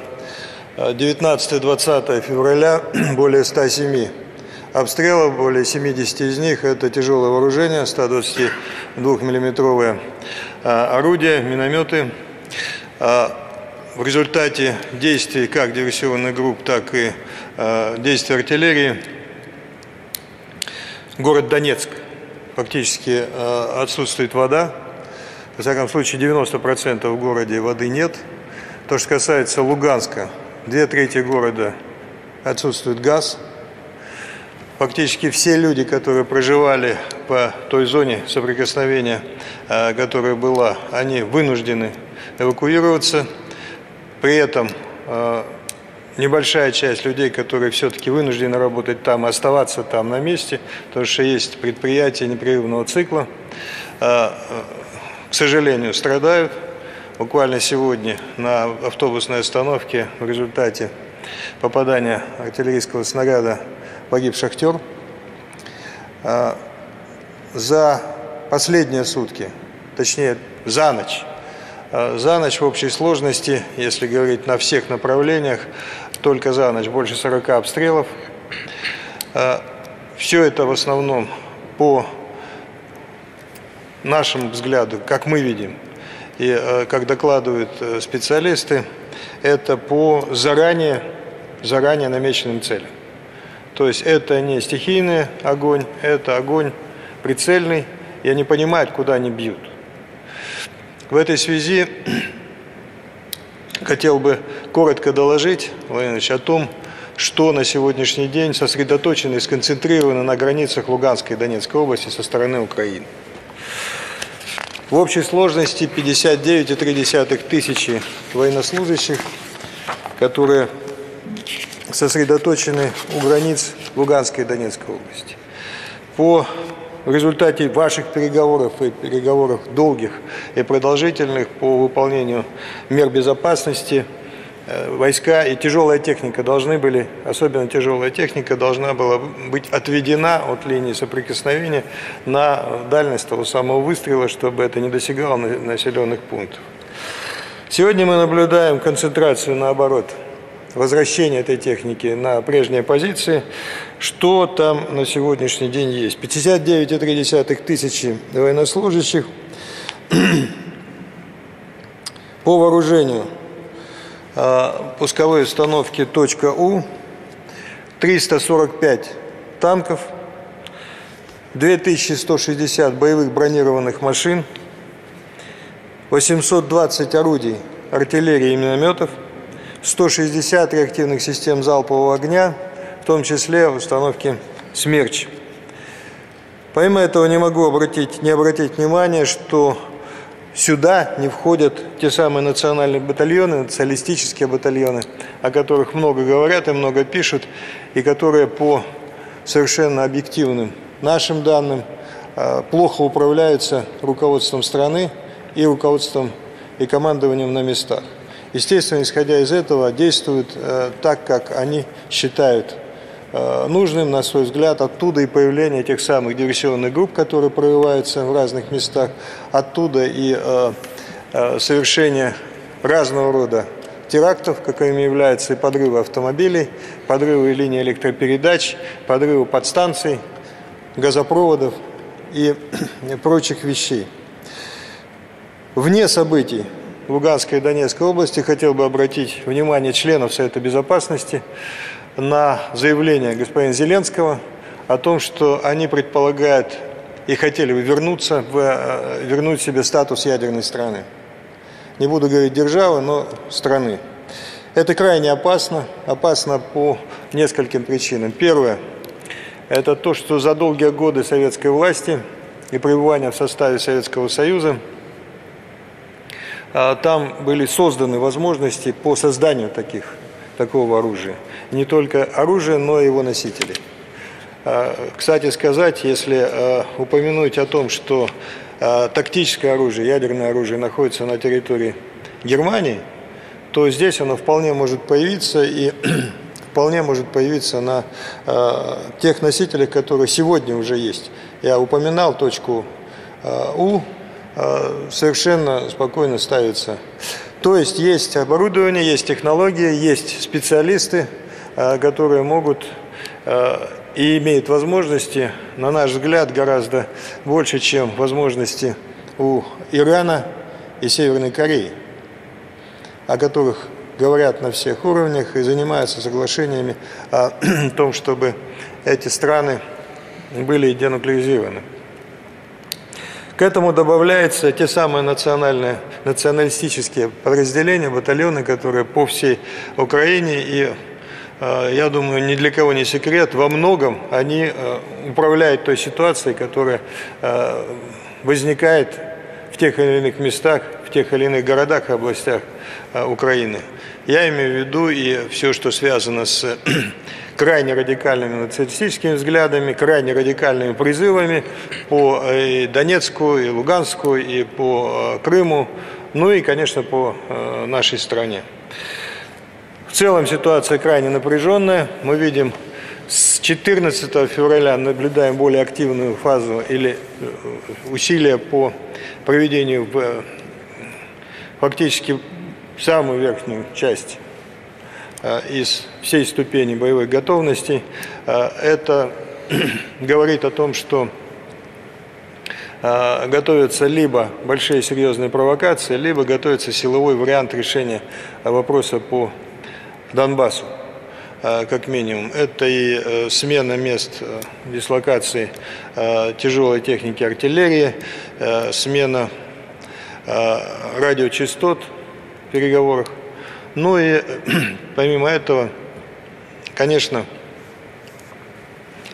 19-20 февраля <clears throat> более 107 обстрелов, более 70 из них это тяжелое вооружение, 122-миллиметровые а, орудия, минометы. А, в результате действий как диверсионных групп, так и э, действий артиллерии город Донецк фактически э, отсутствует вода. В всяком случае, 90% в городе воды нет. То, что касается Луганска, две трети города отсутствует газ. Фактически все люди, которые проживали по той зоне соприкосновения, э, которая была, они вынуждены эвакуироваться. При этом э, небольшая часть людей, которые все-таки вынуждены работать там, оставаться там на месте, потому что есть предприятия непрерывного цикла, э, к сожалению, страдают. Буквально сегодня на автобусной остановке в результате попадания артиллерийского снаряда погиб шахтер. Э, за последние сутки, точнее за ночь, а за ночь в общей сложности, если говорить на всех направлениях, только за ночь больше 40 обстрелов. А Все это в основном по нашему взгляду, как мы видим, и э, как докладывают э, специалисты, это по заранее, заранее намеченным целям. То есть это не стихийный огонь, это огонь прицельный, и они понимают, куда они бьют. В этой связи хотел бы коротко доложить, Владимир о том, что на сегодняшний день сосредоточено и сконцентрировано на границах Луганской и Донецкой области со стороны Украины. В общей сложности 59,3 тысячи военнослужащих, которые сосредоточены у границ Луганской и Донецкой области. По в результате ваших переговоров и переговоров долгих и продолжительных по выполнению мер безопасности э, войска и тяжелая техника должны были, особенно тяжелая техника, должна была быть отведена от линии соприкосновения на дальность того самого выстрела, чтобы это не достигало населенных пунктов. Сегодня мы наблюдаем концентрацию наоборот – возвращение этой техники на прежние позиции. Что там на сегодняшний день есть? 59,3 тысячи военнослужащих <clears throat> по вооружению а, пусковой установки .У, 345 танков, 2160 боевых бронированных машин, 820 орудий артиллерии и минометов – 160 реактивных систем залпового огня, в том числе установки «Смерч». Помимо этого не могу обратить, не обратить внимание, что сюда не входят те самые национальные батальоны, националистические батальоны, о которых много говорят и много пишут, и которые по совершенно объективным нашим данным э, плохо управляются руководством страны и руководством и командованием на местах. Естественно, исходя из этого, действуют э, так, как они считают э, нужным, на свой взгляд, оттуда и появление тех самых диверсионных групп, которые прорываются в разных местах, оттуда и э, совершение разного рода терактов, какими являются и подрывы автомобилей, подрывы линий электропередач, подрывы подстанций, газопроводов и <clears throat> прочих вещей. Вне событий Луганской и Донецкой области хотел бы обратить внимание членов Совета Безопасности на заявление господина Зеленского о том, что они предполагают и хотели бы вернуться, в, э, вернуть себе статус ядерной страны. Не буду говорить державы, но страны. Это крайне опасно. Опасно по нескольким причинам. Первое – это то, что за долгие годы советской власти и пребывания в составе Советского Союза – там были созданы возможности по созданию таких, такого оружия. Не только оружие, но и его носители. А, кстати сказать, если а, упомянуть о том, что тактическое оружие, ядерное оружие находится на территории Германии, то здесь оно вполне может появиться и <clears throat> вполне может появиться на тех носителях, которые сегодня уже есть. Я упоминал точку У, совершенно спокойно ставится. То есть есть оборудование, есть технология, есть специалисты, э, которые могут э, и имеют возможности, на наш взгляд, гораздо больше, чем возможности у Ирана и Северной Кореи, о которых говорят на всех уровнях и занимаются соглашениями о <clears throat> том, чтобы эти страны были денуклеизированы. К этому добавляются те самые национальные, националистические подразделения, батальоны, которые по всей Украине и э, я думаю, ни для кого не секрет, во многом они э, управляют той ситуацией, которая э, возникает в тех или иных местах, в тех или иных городах и областях Украины. Я имею в виду и все, что связано с <clears throat> крайне радикальными националистическими взглядами, крайне радикальными призывами по э, и Донецку, и Луганску, и по э, Крыму, ну и, конечно, по э, нашей стране. В целом ситуация крайне напряженная. Мы видим с 14 февраля наблюдаем более активную фазу или усилия по проведению самую верхнюю часть Э, из всей ступени боевой готовности. Э, это <clears throat> говорит о том, что э, готовятся либо большие серьезные провокации, либо готовится силовой вариант решения вопроса по Донбассу, как минимум. Это и смена мест дислокации тяжелой техники артиллерии, смена радиочастот переговорах ну и <clears throat> помимо этого, конечно,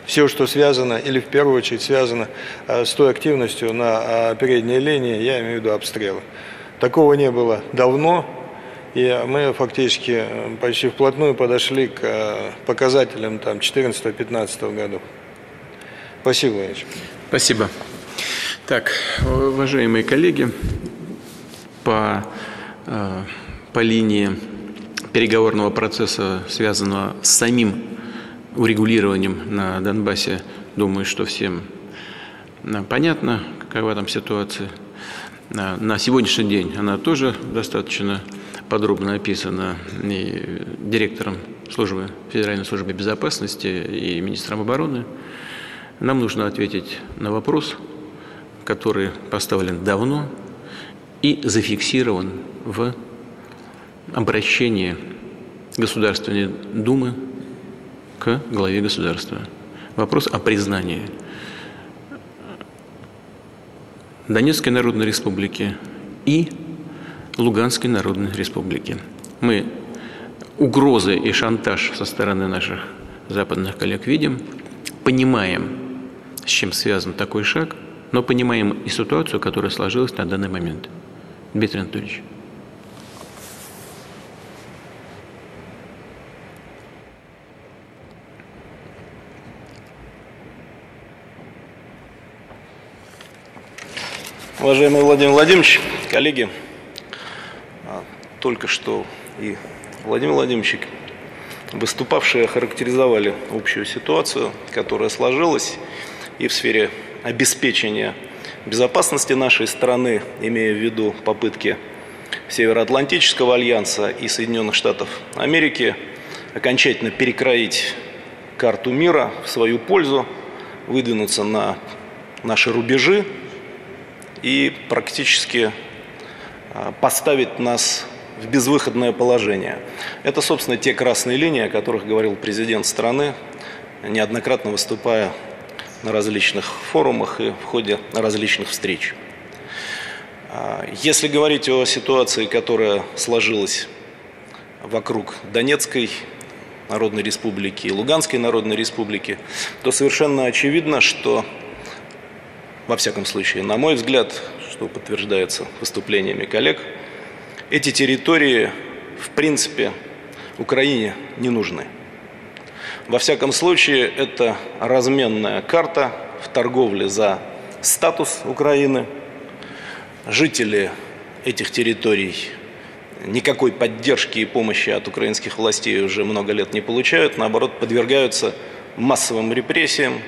все, что связано, или в первую очередь связано э, с той активностью на э, передней линии, я имею в виду обстрелы. Такого не было давно, и мы фактически э, почти вплотную подошли к показателям там 14-15 годов. Спасибо, Владимир. Спасибо. Так, уважаемые коллеги, по, по линии переговорного процесса, связанного с самим урегулированием на Донбассе, думаю, что всем э, понятно, какова там ситуация. Э, на сегодняшний день она тоже достаточно подробно описана и директором службы, Федеральной службы безопасности и министром обороны. Нам нужно ответить на вопрос, который поставлен давно и зафиксирован в обращение Государственной Думы к главе государства. Вопрос о признании Донецкой Народной Республики и Луганской Народной Республики. Мы угрозы и шантаж со стороны наших западных коллег видим, понимаем, с чем связан такой шаг, но понимаем и ситуацию, которая сложилась на данный момент. Дмитрий Анатольевич. Уважаемый Владимир Владимирович, коллеги, а, только что и Владимир Владимирович, выступавшие охарактеризовали общую ситуацию, которая сложилась и в сфере обеспечения безопасности нашей страны, имея в виду попытки Североатлантического альянса и Соединенных Штатов Америки окончательно перекроить карту мира в свою пользу, выдвинуться на наши рубежи и практически а, поставить нас в безвыходное положение. Это, собственно, те красные линии, о которых говорил президент страны, неоднократно выступая на различных форумах и в ходе различных встреч. А, если говорить о ситуации, которая сложилась вокруг Донецкой Народной Республики и Луганской Народной Республики, то совершенно очевидно, что, во всяком случае, на мой взгляд, что подтверждается выступлениями коллег, эти территории, в принципе, Украине не нужны. Во всяком случае, это разменная карта в торговле за статус Украины. Жители этих территорий никакой поддержки и помощи от украинских властей уже много лет не получают, наоборот, подвергаются массовым репрессиям,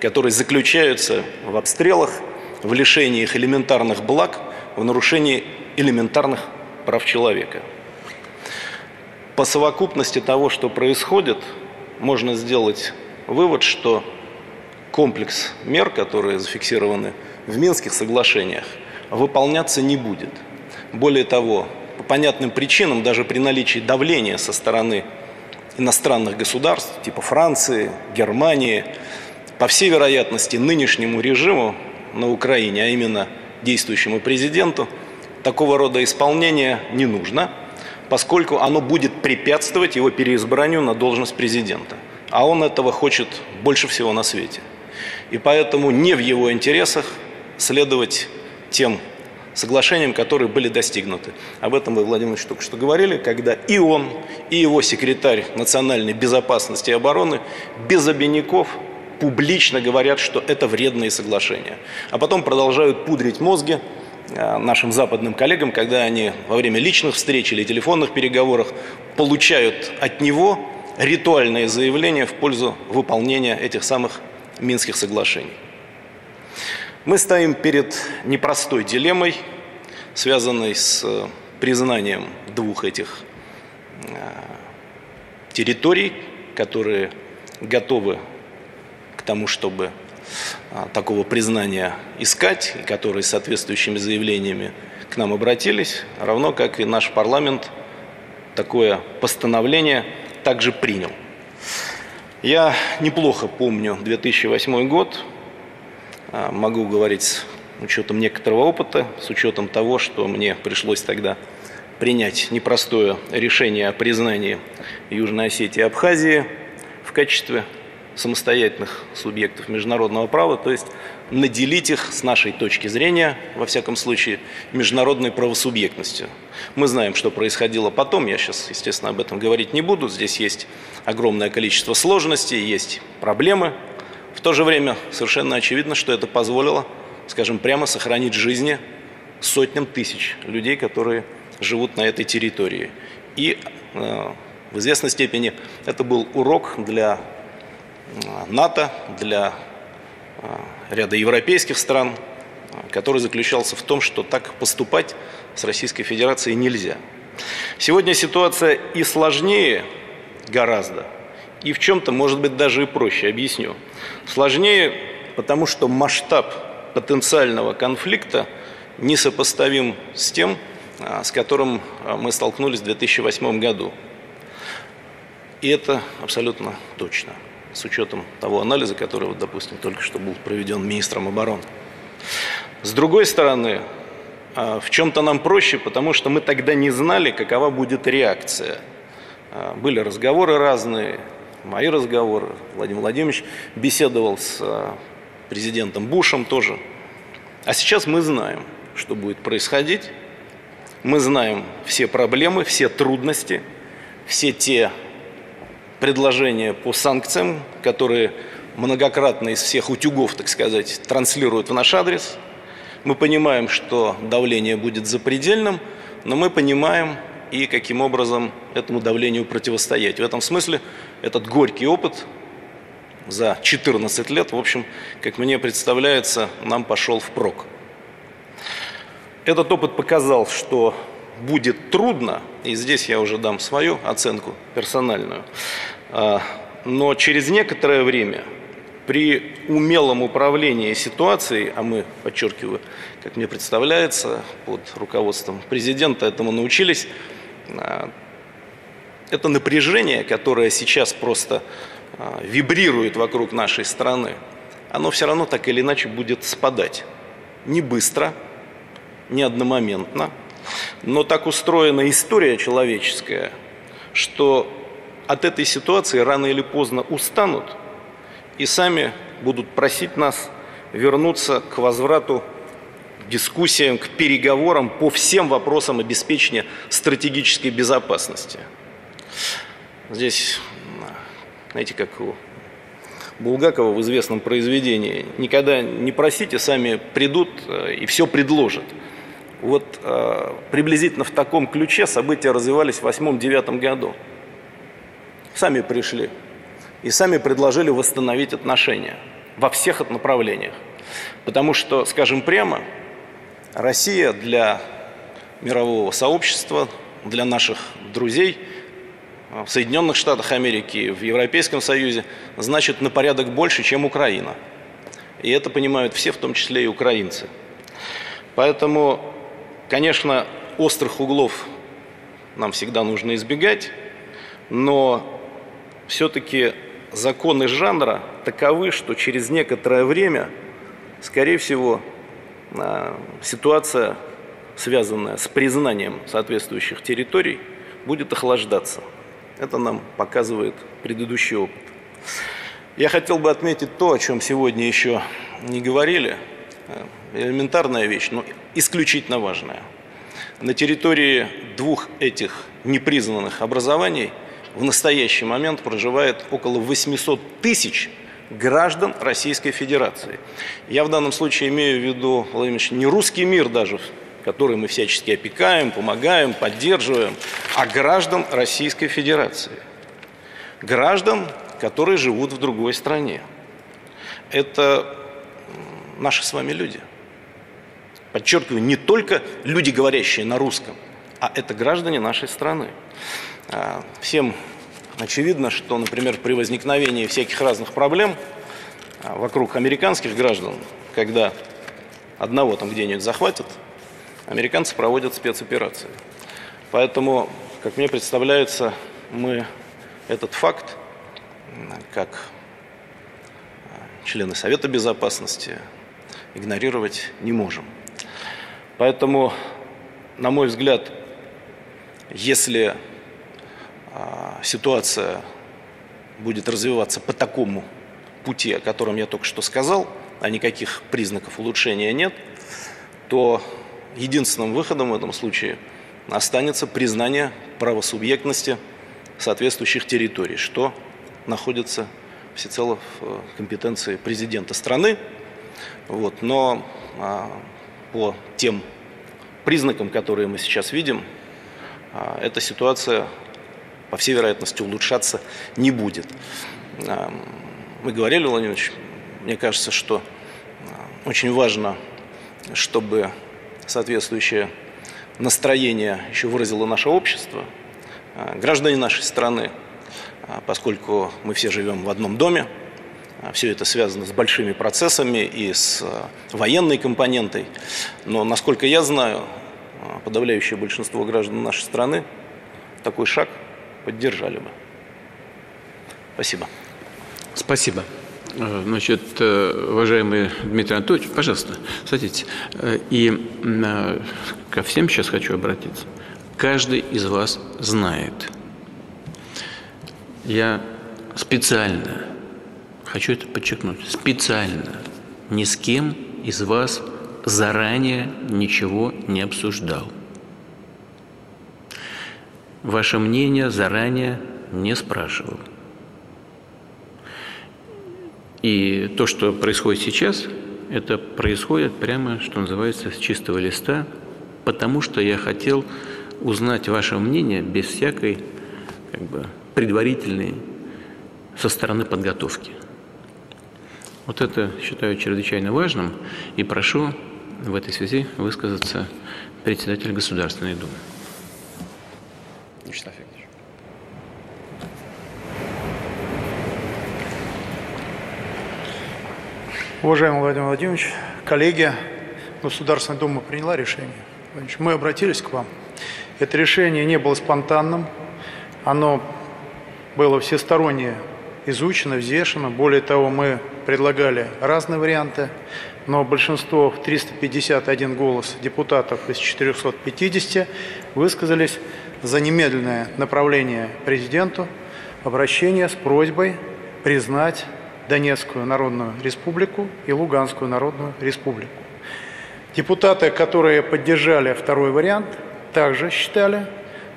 которые заключаются в обстрелах, в лишении их элементарных благ, в нарушении элементарных прав человека. По совокупности того, что происходит, можно сделать вывод, что комплекс мер, которые зафиксированы в Минских соглашениях, выполняться не будет. Более того, по понятным причинам, даже при наличии давления со стороны иностранных государств, типа Франции, Германии, по всей вероятности, нынешнему режиму на Украине, а именно действующему президенту, такого рода исполнение не нужно, поскольку оно будет препятствовать его переизбранию на должность президента. А он этого хочет больше всего на свете. И поэтому не в его интересах следовать тем соглашениям, которые были достигнуты. Об этом вы, Владимир Ильич, только что говорили, когда и он, и его секретарь национальной безопасности и обороны без обиняков публично говорят, что это вредные соглашения. А потом продолжают пудрить мозги Э, нашим западным коллегам, когда они во время личных встреч или телефонных переговоров получают от него ритуальные заявления в пользу выполнения этих самых Минских соглашений. Мы стоим перед непростой дилеммой, связанной с э, признанием двух этих э, территорий, которые готовы тому, чтобы а, такого признания искать, и которые с соответствующими заявлениями к нам обратились, равно как и наш парламент такое постановление также принял. Я неплохо помню 2008 год, а, могу говорить с учетом некоторого опыта, с учетом того, что мне пришлось тогда принять непростое решение о признании Южной Осетии и Абхазии в качестве самостоятельных субъектов международного права, то есть наделить их, с нашей точки зрения, во всяком случае, международной правосубъектностью. Мы знаем, что происходило потом, я сейчас, естественно, об этом говорить не буду, здесь есть огромное количество сложностей, есть проблемы. В то же время совершенно очевидно, что это позволило, скажем прямо, сохранить жизни сотням тысяч людей, которые живут на этой территории. И э, в известной степени это был урок для НАТО, для а, ряда европейских стран, который заключался в том, что так поступать с Российской Федерацией нельзя. Сегодня ситуация и сложнее гораздо, и в чем-то, может быть, даже и проще. Объясню. Сложнее, потому что масштаб потенциального конфликта несопоставим с тем, а, с которым а, мы столкнулись в 2008 году. И это абсолютно точно с учетом того анализа, который, вот, допустим, только что был проведен министром обороны. С другой стороны, а, в чем-то нам проще, потому что мы тогда не знали, какова будет реакция Были разговоры разные, мои разговоры. Владимир Владимирович беседовал с президентом Бушем тоже. А сейчас мы знаем, что будет происходить. Мы знаем все проблемы, все трудности, все те предложения по санкциям, которые многократно из всех утюгов, так сказать, транслируют в наш адрес. Мы понимаем, что давление будет запредельным, но мы понимаем и каким образом этому давлению противостоять. В этом смысле этот горький опыт за 14 лет, в общем, как мне представляется, нам пошел впрок. Этот опыт показал, что будет трудно, и здесь я уже дам свою оценку персональную, а, но через некоторое время при умелом управлении ситуацией, а мы, подчеркиваю, как мне представляется, под руководством президента этому научились, а, это напряжение, которое сейчас просто а, вибрирует вокруг нашей страны, оно все равно так или иначе будет спадать. Не быстро, не одномоментно, но так устроена история человеческая, что от этой ситуации рано или поздно устанут и сами будут просить нас вернуться к возврату дискуссиям, к переговорам по всем вопросам обеспечения стратегической безопасности. Здесь, знаете, как у Булгакова в известном произведении, никогда не просите, сами придут э, и все предложат. Вот э, приблизительно в таком ключе события развивались в 8-9 году. Сами пришли и сами предложили восстановить отношения во всех направлениях. Потому что, скажем прямо, Россия для мирового сообщества, для наших друзей в Соединенных Штатах Америки, в Европейском Союзе значит на порядок больше, чем Украина. И это понимают все, в том числе и украинцы. Поэтому Конечно, острых углов нам всегда нужно избегать, но все-таки законы жанра таковы, что через некоторое время, скорее всего, а, ситуация, связанная с признанием соответствующих территорий, будет охлаждаться. Это нам показывает предыдущий опыт. Я хотел бы отметить то, о чем сегодня еще не говорили – элементарная вещь, но исключительно важная. На территории двух этих непризнанных образований в настоящий момент проживает около 800 тысяч граждан Российской Федерации. Я в данном случае имею в виду, Владимир не русский мир даже, который мы всячески опекаем, помогаем, поддерживаем, а граждан Российской Федерации. Граждан, которые живут в другой стране. Это наши с вами люди. Подчеркиваю, не только люди, говорящие на русском, а это граждане нашей страны. А, всем очевидно, что, например, при возникновении всяких разных проблем а, вокруг американских граждан, когда одного там где-нибудь захватят, американцы проводят спецоперации. Поэтому, как мне представляется, мы этот факт, как члены Совета Безопасности, игнорировать не можем. Поэтому, на мой взгляд, если а, ситуация будет развиваться по такому пути, о котором я только что сказал, а никаких признаков улучшения нет, то единственным выходом в этом случае останется признание правосубъектности соответствующих территорий, что находится всецело в э, компетенции президента страны, вот, но а, по тем признакам, которые мы сейчас видим, а, эта ситуация, по всей вероятности, улучшаться не будет. А, мы говорили, Владимир Ильич, мне кажется, что а, очень важно, чтобы соответствующее настроение еще выразило наше общество, граждане нашей страны, поскольку мы все живем в одном доме, Все это связано с большими процессами и с а, военной компонентой. Но, насколько я знаю, а, подавляющее большинство граждан нашей страны такой шаг поддержали бы. Спасибо. Спасибо. Э, значит, э, уважаемый Дмитрий Анатольевич, пожалуйста, садитесь. Э, и ко всем сейчас хочу обратиться. Каждый из вас знает, Я специально, хочу это подчеркнуть, специально ни с кем из вас заранее ничего не обсуждал. Ваше мнение заранее не спрашивал. И то, что происходит сейчас, это происходит прямо, что называется, с чистого листа, потому что я хотел узнать ваше мнение без всякой как бы, предварительной со стороны подготовки. Вот это считаю чрезвычайно важным и прошу в этой связи высказаться председатель Государственной Думы. Вячеслав Викторович. Уважаемый Владимир Владимирович, коллеги, Государственная Дума приняла решение. Мы обратились к вам. Это решение не было спонтанным, оно было всесторонне изучено, взвешено. Более того, мы предлагали разные варианты, но большинство, 351 голос депутатов из 450, высказались за немедленное направление президенту обращение с просьбой признать Донецкую Народную Республику и Луганскую Народную Республику. Депутаты, которые поддержали второй вариант, также считали,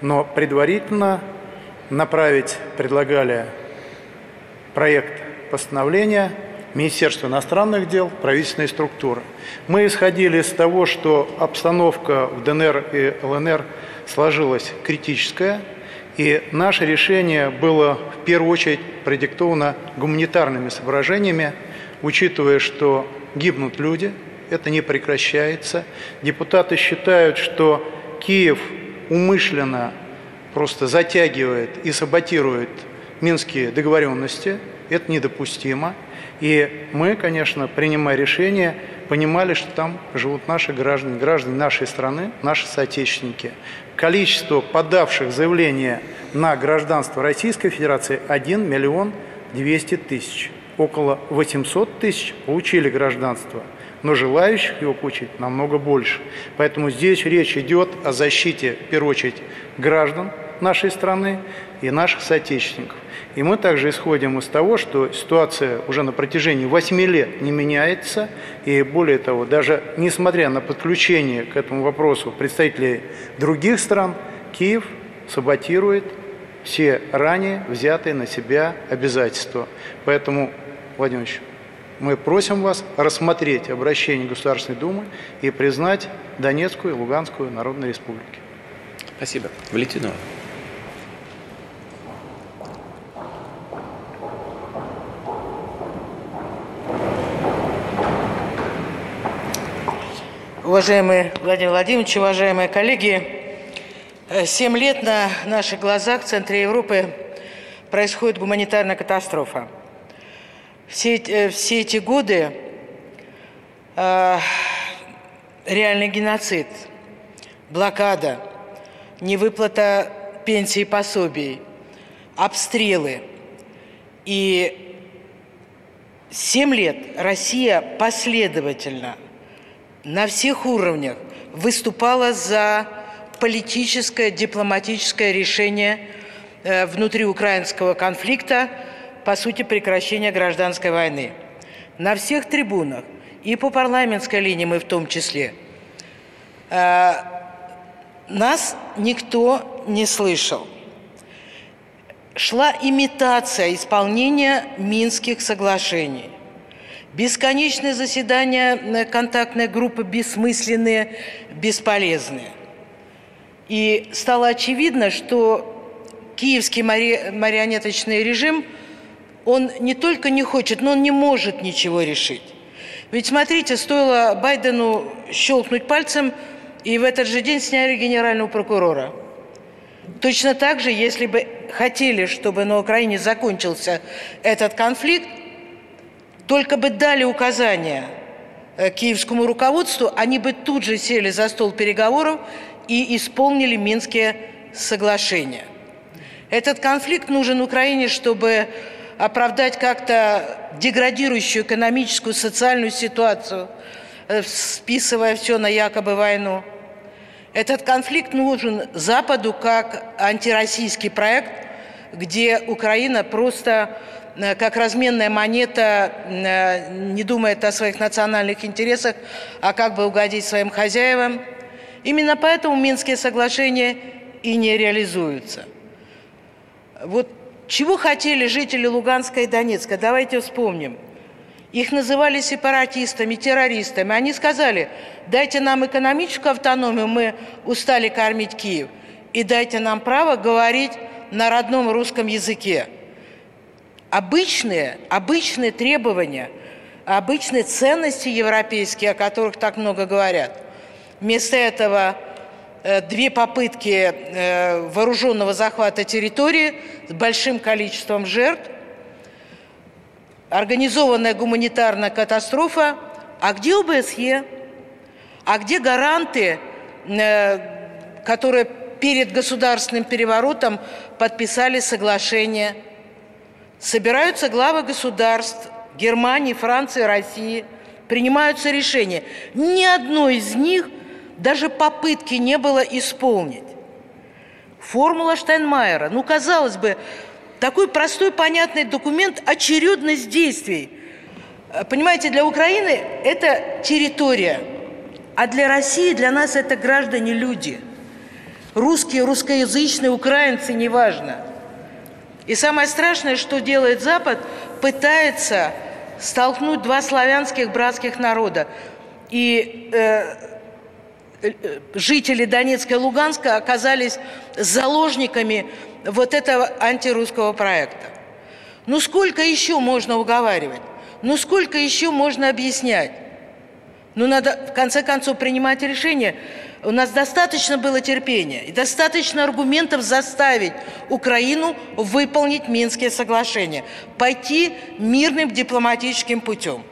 но предварительно направить предлагали проект постановления Министерства иностранных дел, правительственной структуры. Мы исходили из того, что обстановка в ДНР и ЛНР сложилась критическая, и наше решение было в первую очередь продиктовано гуманитарными соображениями, учитывая, что гибнут люди, это не прекращается. Депутаты считают, что Киев умышленно просто затягивает и саботирует минские договоренности. Это недопустимо. И мы, конечно, принимая решение, понимали, что там живут наши граждане, граждане нашей страны, наши соотечественники. Количество подавших заявления на гражданство Российской Федерации 1 миллион 200 тысяч. Около 800 тысяч получили гражданство, но желающих его получить намного больше. Поэтому здесь речь идет о защите, в первую очередь, граждан нашей страны и наших соотечественников. И мы также исходим из того, что ситуация уже на протяжении 8 лет не меняется, и более того, даже несмотря на подключение к этому вопросу представителей других стран, Киев саботирует все ранее взятые на себя обязательства. Поэтому, Владимир мы просим вас рассмотреть обращение Государственной Думы и признать Донецкую и Луганскую Народные Республики. Спасибо. Валентинова. Уважаемый Владимир Владимирович, уважаемые коллеги, э, семь лет на наших глазах в центре Европы происходит гуманитарная катастрофа. Все, э, все эти годы э, реальный геноцид, блокада, невыплата пенсий и пособий, обстрелы. И семь лет Россия последовательно – на всех уровнях выступала за политическое, дипломатическое решение э, внутриукраинского конфликта, по сути, прекращения гражданской войны. На всех трибунах, и по парламентской линии мы в том числе, э, нас никто не слышал. Шла имитация исполнения Минских соглашений. Бесконечные заседания э, контактной группы бессмысленные, бесполезные. И стало очевидно, что киевский мари... марионеточный режим, он не только не хочет, но он не может ничего решить. Ведь смотрите, стоило Байдену щелкнуть пальцем, и в этот же день сняли генерального прокурора. Точно так же, если бы хотели, чтобы на Украине закончился этот конфликт, только бы дали указания э, киевскому руководству, они бы тут же сели за стол переговоров и исполнили Минские соглашения. Этот конфликт нужен Украине, чтобы оправдать как-то деградирующую экономическую, социальную ситуацию, э, списывая все на якобы войну. Этот конфликт нужен Западу как антироссийский проект, где Украина просто как разменная монета э, не думает о своих национальных интересах, а как бы угодить своим хозяевам. Именно поэтому Минские соглашения и не реализуются. Вот чего хотели жители Луганска и Донецка? Давайте вспомним. Их называли сепаратистами, террористами. Они сказали, дайте нам экономическую автономию, мы устали кормить Киев, и дайте нам право говорить на родном русском языке. Обычные, обычные требования, обычные ценности европейские, о которых так много говорят. Вместо этого Э, две попытки э, вооруженного захвата территории с большим количеством жертв, организованная гуманитарная катастрофа. А где ОБСЕ? А где гаранты, э, которые перед государственным переворотом подписали соглашение? Собираются главы государств Германии, Франции, России, принимаются решения. Ни одно из них – даже попытки не было исполнить. Формула Штайнмайера. Ну, казалось бы, такой простой, понятный документ, очередность действий. Понимаете, для Украины это территория, а для России, для нас это граждане люди. Русские, русскоязычные, украинцы, неважно. И самое страшное, что делает Запад, пытается столкнуть два славянских братских народа. И э, жители Донецка и Луганска оказались заложниками вот этого антирусского проекта. Ну сколько еще можно уговаривать? Ну сколько еще можно объяснять? Ну надо в конце концов принимать решение. У нас достаточно было терпения и достаточно аргументов заставить Украину выполнить Минские соглашения, пойти мирным дипломатическим путем.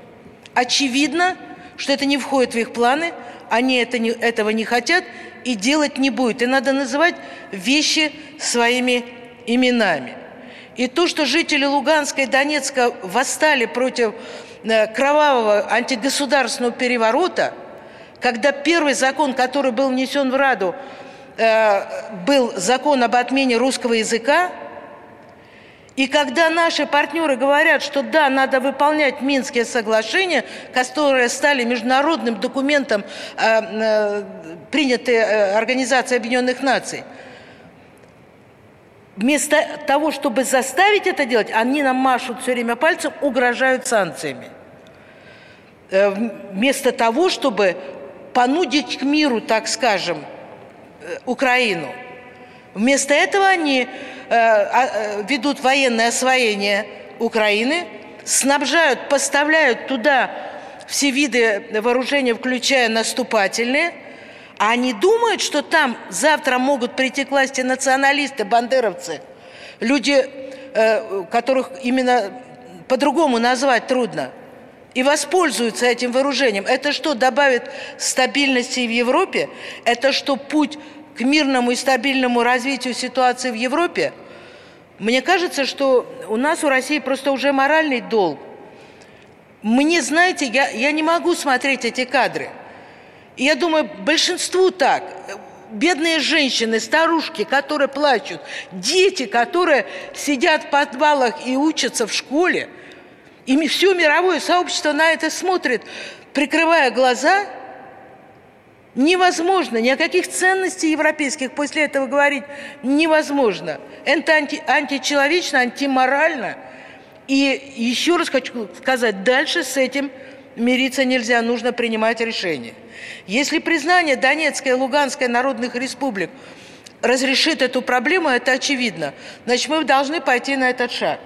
Очевидно, что это не входит в их планы – они это не, этого не хотят и делать не будут. И надо называть вещи своими именами. И то, что жители Луганска и Донецка восстали против кровавого антигосударственного переворота, когда первый закон, который был внесен в Раду, э, был закон об отмене русского языка – и когда наши партнеры говорят, что да, надо выполнять Минские соглашения, которые стали международным документом, э, э, принятой э, Организацией Объединенных Наций, вместо того, чтобы заставить это делать, они нам машут все время пальцем, угрожают санкциями. Э, вместо того, чтобы понудить к миру, так скажем, э, Украину. Вместо этого они Э, а, ведут военное освоение Украины, снабжают, поставляют туда все виды вооружения, включая наступательные, а они думают, что там завтра могут прийти к власти националисты, бандеровцы, люди, э, которых именно по-другому назвать трудно, и воспользуются этим вооружением. Это что, добавит стабильности в Европе? Это что, путь к мирному и стабильному развитию ситуации в Европе, мне кажется, что у нас, у России просто уже моральный долг. Мне, знаете, я, я не могу смотреть эти кадры. Я думаю, большинству так. Бедные женщины, старушки, которые плачут, дети, которые сидят в подвалах и учатся в школе, и все мировое сообщество на это смотрит, прикрывая глаза – Невозможно, ни о каких ценностей европейских после этого говорить невозможно. Это анти, античеловечно, антиморально. И еще раз хочу сказать, дальше с этим мириться нельзя, нужно принимать решение. Если признание Донецкой и Луганской народных республик разрешит эту проблему, это очевидно, значит, мы должны пойти на этот шаг.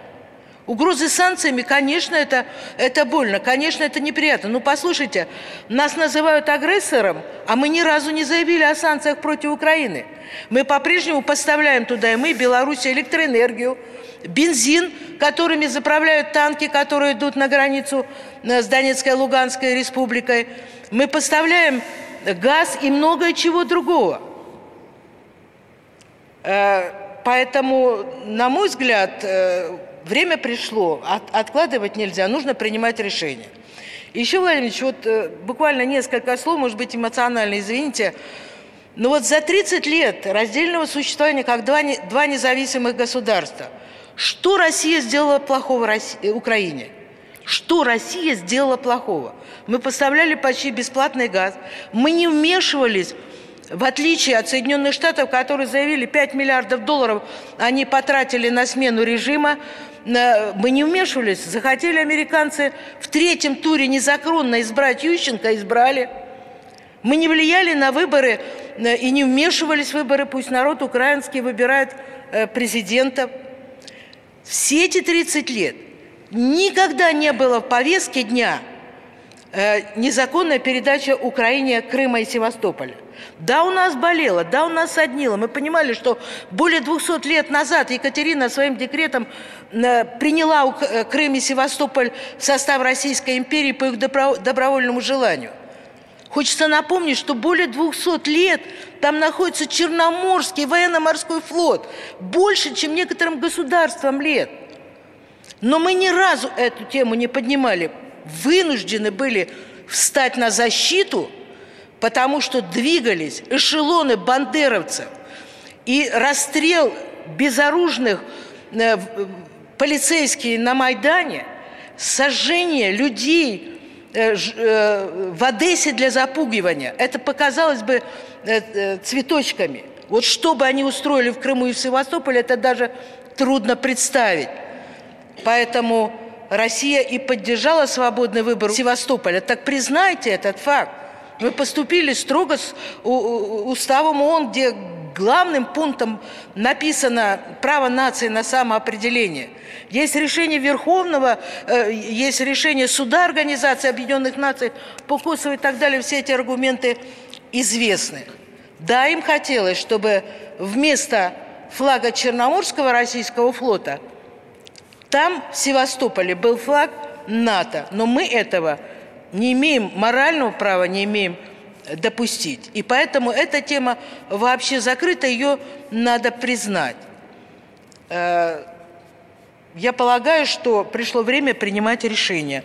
Угрозы санкциями, конечно, это, это больно, конечно, это неприятно. Но послушайте, нас называют агрессором, а мы ни разу не заявили о санкциях против Украины. Мы по-прежнему поставляем туда и мы, Беларусь, электроэнергию, бензин, которыми заправляют танки, которые идут на границу э, с Донецкой и Луганской республикой. Мы поставляем газ и многое чего другого. Э, поэтому, на мой взгляд, э, время пришло, от, откладывать нельзя, нужно принимать решение. Еще, Владимир вот э, буквально несколько слов, может быть, эмоционально, извините. Но вот за 30 лет раздельного существования как два, два независимых государства – Что Россия сделала плохого России, Украине? Что Россия сделала плохого? Мы поставляли почти бесплатный газ. Мы не вмешивались в отличие от Соединенных Штатов, которые заявили 5 миллиардов долларов они потратили на смену режима, мы не вмешивались. Захотели американцы в третьем туре незаконно избрать Ющенко, избрали. Мы не влияли на выборы и не вмешивались в выборы, пусть народ украинский выбирает э, президента. Все эти 30 лет никогда не было в повестке дня э, незаконная передача Украине Крыма и Севастополя. Да, у нас болело, да, у нас соднило. Мы понимали, что более 200 лет назад Екатерина своим декретом э, приняла э, Крым и Севастополь в состав Российской империи по их добровольному желанию. Хочется напомнить, что более 200 лет там находится Черноморский военно-морской флот. Больше, чем некоторым государствам лет. Но мы ни разу эту тему не поднимали. Вынуждены были встать на защиту – потому что двигались эшелоны бандеровцев, и расстрел безоружных э, полицейских на Майдане, сожжение людей э, э, в Одессе для запугивания, это показалось бы цветочками. Вот что бы они устроили в Крыму и в Севастополе, это даже трудно представить. Поэтому Россия и поддержала свободный выбор Севастополя. Так признайте этот факт. Мы поступили строго с уставом ООН, где главным пунктом написано право нации на самоопределение. Есть решение Верховного, э, есть решение Суда Организации Объединенных Наций по Косово и так далее. Все эти аргументы известны. Да, им хотелось, чтобы вместо флага Черноморского российского флота там, в Севастополе, был флаг НАТО. Но мы этого не имеем морального права, не имеем допустить. И поэтому эта тема вообще закрыта, ее надо признать. Э, я полагаю, что пришло время принимать решение.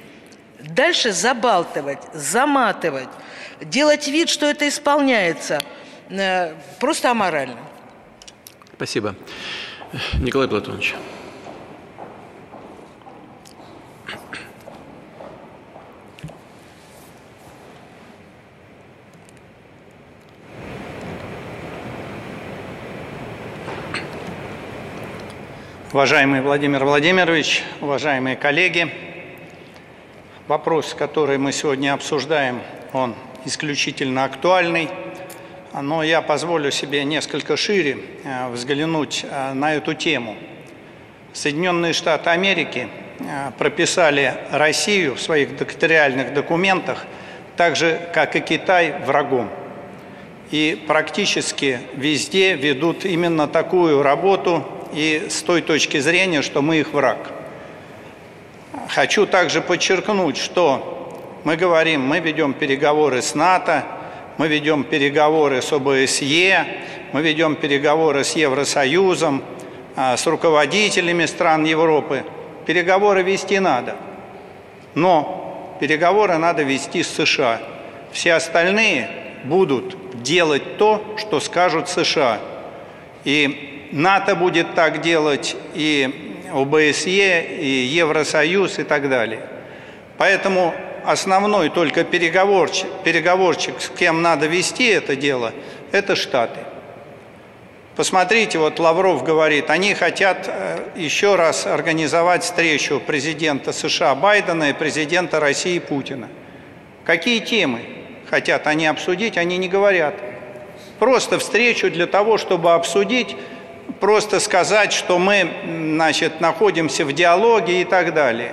Дальше забалтывать, заматывать, делать вид, что это исполняется, э, просто аморально. Спасибо. Николай Платонович. Уважаемый Владимир Владимирович, уважаемые коллеги, вопрос, который мы сегодня обсуждаем, он исключительно актуальный, но я позволю себе несколько шире э, взглянуть э, на эту тему. Соединенные Штаты Америки прописали Россию в своих докториальных документах так же, как и Китай, врагом. И практически везде ведут именно такую работу и с той точки зрения, что мы их враг. Хочу также подчеркнуть, что мы говорим, мы ведем переговоры с НАТО, мы ведем переговоры с ОБСЕ, мы ведем переговоры с Евросоюзом, а, с руководителями стран Европы. Переговоры вести надо, но переговоры надо вести с США. Все остальные будут делать то, что скажут США. И НАТО будет так делать, и ОБСЕ, и Евросоюз и так далее. Поэтому основной только переговорчик, переговорчик, с кем надо вести это дело, это Штаты. Посмотрите, вот Лавров говорит, они хотят э, еще раз организовать встречу президента США Байдена и президента России Путина. Какие темы хотят они обсудить, они не говорят. Просто встречу для того, чтобы обсудить просто сказать, что мы значит, находимся в диалоге и так далее.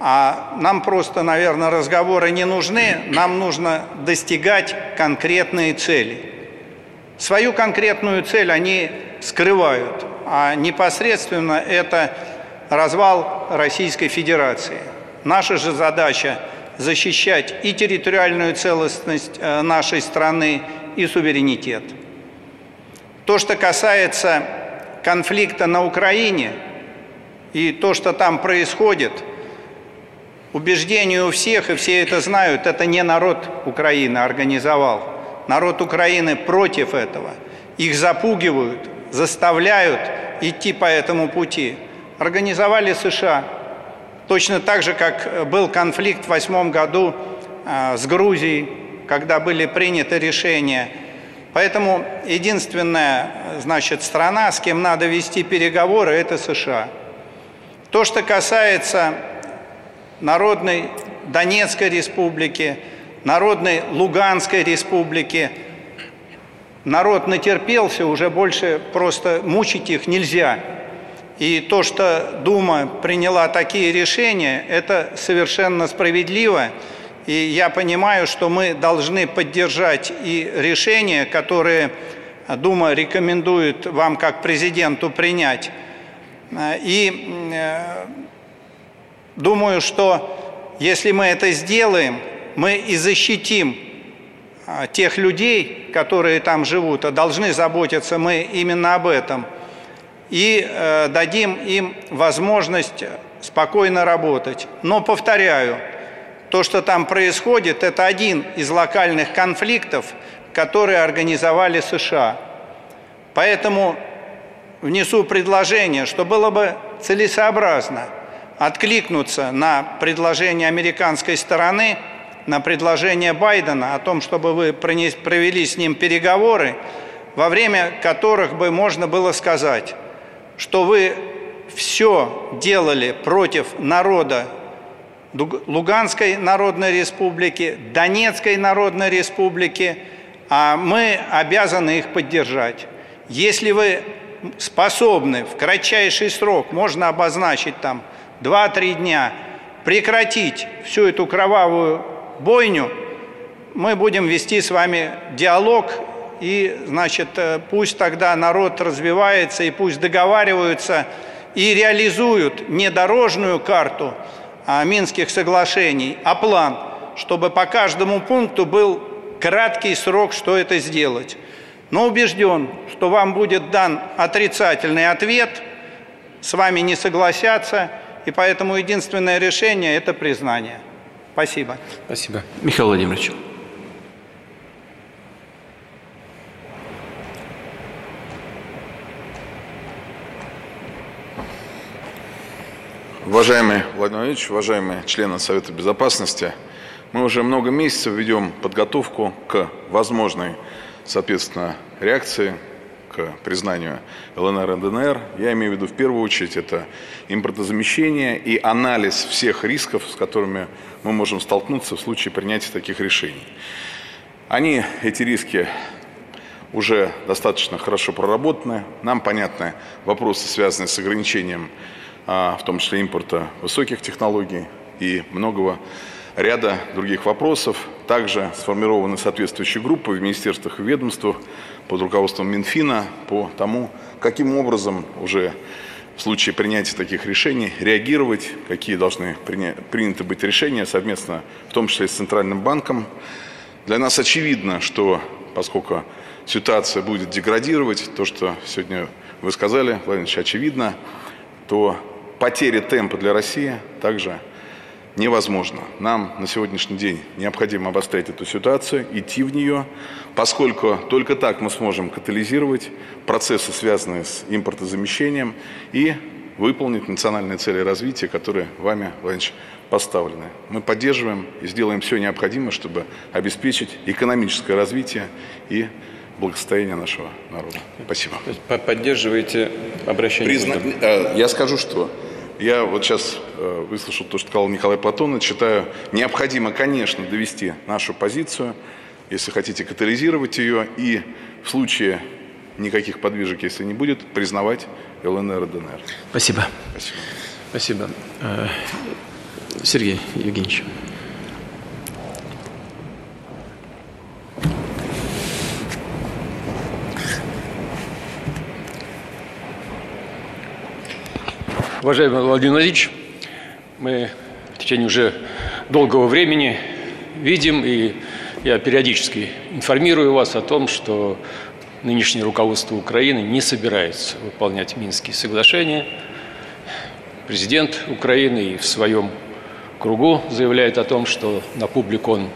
А нам просто, наверное, разговоры не нужны, нам нужно достигать конкретные цели. Свою конкретную цель они скрывают, а непосредственно это развал Российской Федерации. Наша же задача защищать и территориальную целостность э, нашей страны, и суверенитет. То, что касается конфликта на Украине и то, что там происходит, убеждение у всех, и все это знают, это не народ Украины организовал. Народ Украины против этого. Их запугивают, заставляют идти по этому пути, организовали США. Точно так же, как был конфликт в восьмом году а, с Грузией, когда были приняты решения. Поэтому единственная значит, страна, с кем надо вести переговоры, это США. То, что касается Народной Донецкой республики, Народной Луганской республики, народ натерпелся, уже больше просто мучить их нельзя. И то, что Дума приняла такие решения, это совершенно справедливо. И я понимаю, что мы должны поддержать и решения, которые Дума рекомендует вам как президенту принять. И э, думаю, что если мы это сделаем, мы и защитим тех людей, которые там живут, а должны заботиться мы именно об этом, и э, дадим им возможность спокойно работать. Но, повторяю, то, что там происходит, это один из локальных конфликтов, которые организовали США. Поэтому внесу предложение, что было бы целесообразно откликнуться на предложение американской стороны, на предложение Байдена о том, чтобы вы провели с ним переговоры, во время которых бы можно было сказать, что вы все делали против народа Луганской Народной Республики, Донецкой Народной Республики, а мы обязаны их поддержать. Если вы способны в кратчайший срок, можно обозначить там 2-3 дня, прекратить всю эту кровавую бойню, мы будем вести с вами диалог, и, значит, э, пусть тогда народ развивается, и пусть договариваются и реализуют не дорожную карту Минских соглашений, а план, чтобы по каждому пункту был краткий срок, что это сделать. Но убежден, что вам будет дан отрицательный ответ, с вами не согласятся, и поэтому единственное решение – это признание. Спасибо. Спасибо. Михаил Владимирович. Уважаемый Владимир Владимирович, уважаемые члены Совета Безопасности, мы уже много месяцев ведем подготовку к возможной, соответственно, реакции к признанию ЛНР и ДНР. Я имею в виду в первую очередь это импортозамещение и анализ всех рисков, с которыми мы можем столкнуться в случае принятия таких решений. Они, эти риски, уже достаточно хорошо проработаны. Нам понятны вопросы, связанные с ограничением в том числе импорта высоких технологий и многого ряда других вопросов. Также сформированы соответствующие группы в министерствах и ведомствах под руководством Минфина по тому, каким образом уже в случае принятия таких решений реагировать, какие должны приняты быть решения совместно, в том числе с Центральным банком. Для нас очевидно, что поскольку ситуация будет деградировать, то, что сегодня вы сказали, Владимир Ильич, очевидно, то потери темпа для России также невозможно. Нам на сегодняшний день необходимо обострять эту ситуацию, идти в нее, поскольку только так мы сможем катализировать процессы, связанные с импортозамещением, и выполнить национальные цели развития, которые вами, Владимир поставлены. Мы поддерживаем и сделаем все необходимое, чтобы обеспечить экономическое развитие и благосостояние нашего народа. Спасибо. Поддерживаете обращение? Призна... Э, я скажу, что я вот сейчас э, выслушал то, что сказал Николай Платонович. Считаю, необходимо, конечно, довести нашу позицию, если хотите катализировать ее, и в случае никаких подвижек, если не будет, признавать ЛНР и ДНР. Спасибо. Спасибо. Спасибо. Э, Сергей Евгеньевич. Уважаемый Владимир Владимирович, мы в течение уже долгого времени видим, и я периодически информирую вас о том, что нынешнее руководство Украины не собирается выполнять Минские соглашения. Президент Украины и в своем кругу заявляет о том, что на публику он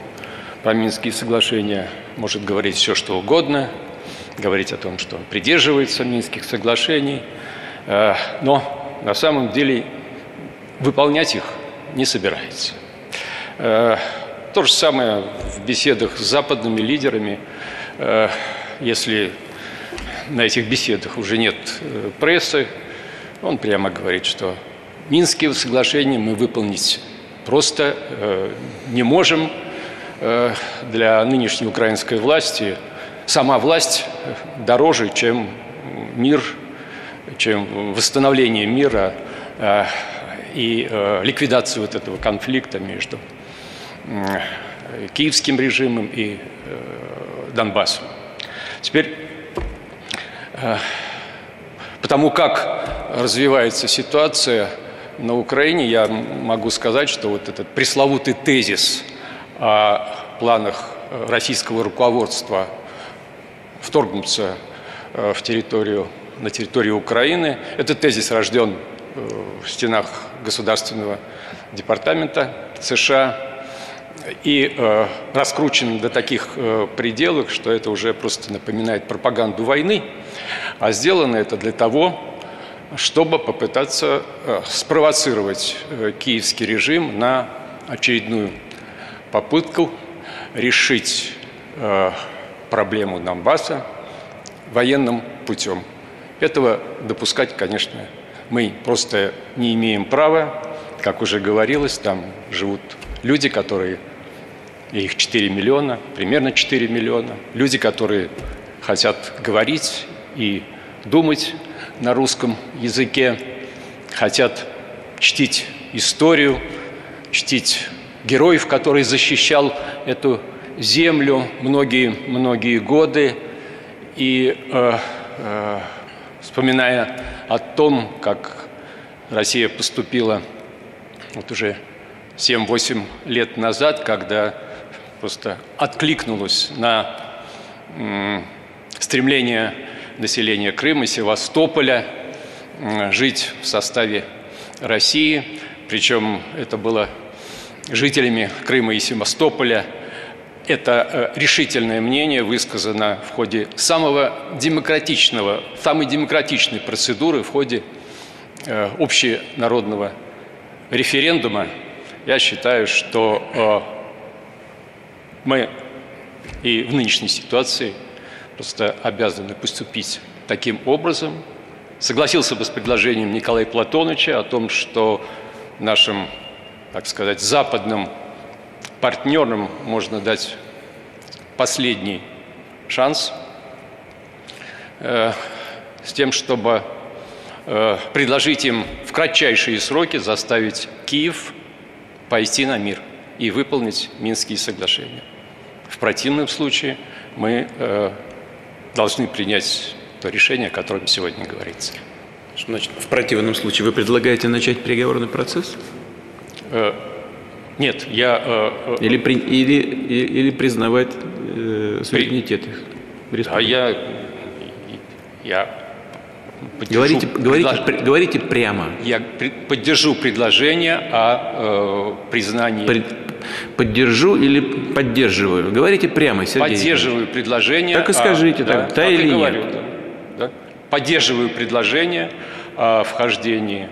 про Минские соглашения может говорить все, что угодно, говорить о том, что он придерживается Минских соглашений – но на самом деле выполнять их не собирается. То же самое в беседах с западными лидерами. Если на этих беседах уже нет прессы, он прямо говорит, что Минские соглашения мы выполнить просто не можем, Э, для нынешней украинской власти сама власть дороже, чем мир, чем восстановление мира э, и э, ликвидация вот этого конфликта между киевским режимом и Донбассом. Теперь, потому как развивается ситуация на Украине, я могу сказать, что вот этот пресловутый тезис – о планах э, российского руководства вторгнуться э, в территорию, на территорию Украины. Этот тезис рожден э, в стенах Государственного департамента США и э, раскручен до таких э, пределов, что это уже просто напоминает пропаганду войны, а сделано это для того, чтобы попытаться спровоцировать киевский режим на очередную попытку решить проблему Донбасса военным путем. Этого допускать, конечно, мы просто не имеем права. Как уже говорилось, там живут люди, которые, их 4 миллиона, примерно 4 миллиона, люди, которые хотят говорить и думать на русском языке, хотят чтить историю, чтить героев, который защищал эту землю многие-многие годы. И э, э, вспоминая о том, как Россия поступила вот уже 7-8 лет назад, когда просто откликнулась на стремление населения Крыма, Севастополя жить в составе России. Причем это было жителями Крыма и Севастополя. Это э, решительное мнение высказано в ходе самого демократичного, самой демократичной процедуры, в ходе э, общенародного референдума. Я считаю, что э, мы и в нынешней ситуации просто обязаны поступить таким образом. Согласился бы с предложением Николая Платоновича о том, что нашим так сказать, западным партнерам можно дать последний шанс э, с тем, чтобы э, предложить им в кратчайшие сроки заставить Киев пойти на мир и выполнить Минские соглашения. В противном случае мы э, должны принять то решение, о котором сегодня говорится. Значит, в противном случае вы предлагаете начать переговорный процесс? Нет, я... Э, э, или, при, или, или признавать э, суверенитет их. А я... Я говорите, говорите, предла... говорите прямо. Я поддержу предложение о э, признании... Пред... Поддержу или поддерживаю? Говорите прямо, Сергей. Поддерживаю предложение. Так и скажите, о, так, да, да или говорю, нет. Да, да. Поддерживаю предложение о вхождении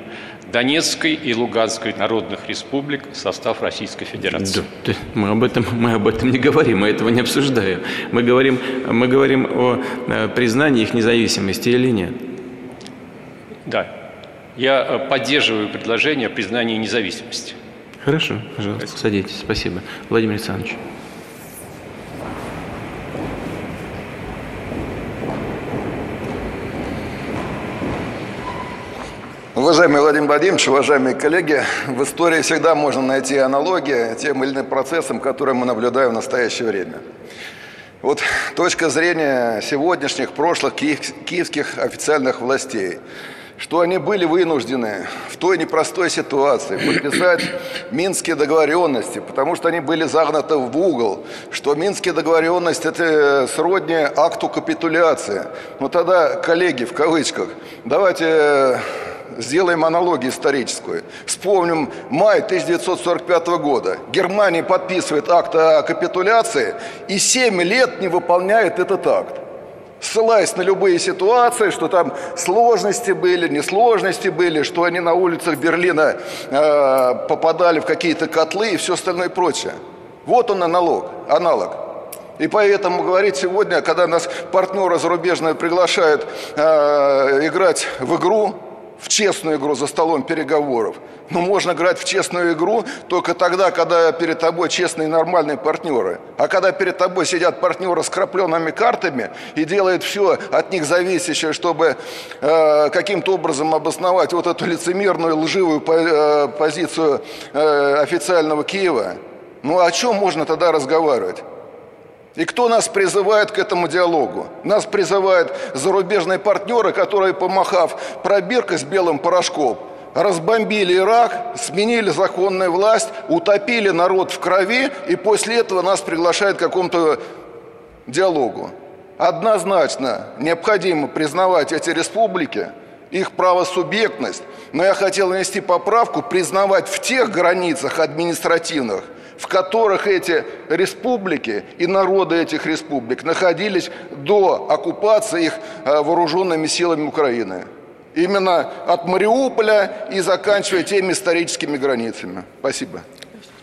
Донецкой и Луганской народных республик в состав Российской Федерации. Да, мы, об этом, мы об этом не говорим, мы этого не обсуждаем. Мы говорим, мы говорим о э, признании их независимости или нет. Да. Я э, поддерживаю предложение о признании независимости. Хорошо, пожалуйста, садитесь. Спасибо. Владимир Александрович. Уважаемый Владимир Владимирович, уважаемые коллеги, в истории всегда можно найти аналогии тем или иным процессам, которые мы наблюдаем в настоящее время. Вот точка зрения сегодняшних, прошлых киевских официальных властей, что они были вынуждены в той непростой ситуации подписать <coughs> Минские договоренности, потому что они были загнаты в угол, что Минские договоренности – это сродни акту капитуляции. Ну тогда, коллеги, в кавычках, давайте сделаем аналогию историческую. Вспомним май 1945 года. Германия подписывает акт о капитуляции и 7 лет не выполняет этот акт. ссылаясь на любые ситуации, что там сложности были, несложности были, что они на улицах Берлина э, попадали в какие-то котлы и все остальное прочее. Вот он аналог, аналог. И поэтому говорить сегодня, когда нас партнеры зарубежные приглашают э, играть в игру, в честную игру за столом переговоров. Но можно играть в честную игру только тогда, когда перед тобой честные нормальные партнеры. А когда перед тобой сидят партнеры с крапленными картами и делают все от них зависящее, чтобы э, каким-то образом обосновать вот эту лицемерную, лживую по, э, позицию э, официального Киева, ну о чем можно тогда разговаривать? И кто нас призывает к этому диалогу? Нас призывают зарубежные партнеры, которые, помахав пробиркой с белым порошком, разбомбили Ирак, сменили законную власть, утопили народ в крови, и после этого нас приглашают к какому-то диалогу. Однозначно необходимо признавать эти республики, их правосубъектность, но я хотел внести поправку, признавать в тех границах административных, в которых эти республики и народы этих республик находились до оккупации их э, вооруженными силами Украины. Именно от Мариуполя и заканчивая теми историческими границами. Спасибо.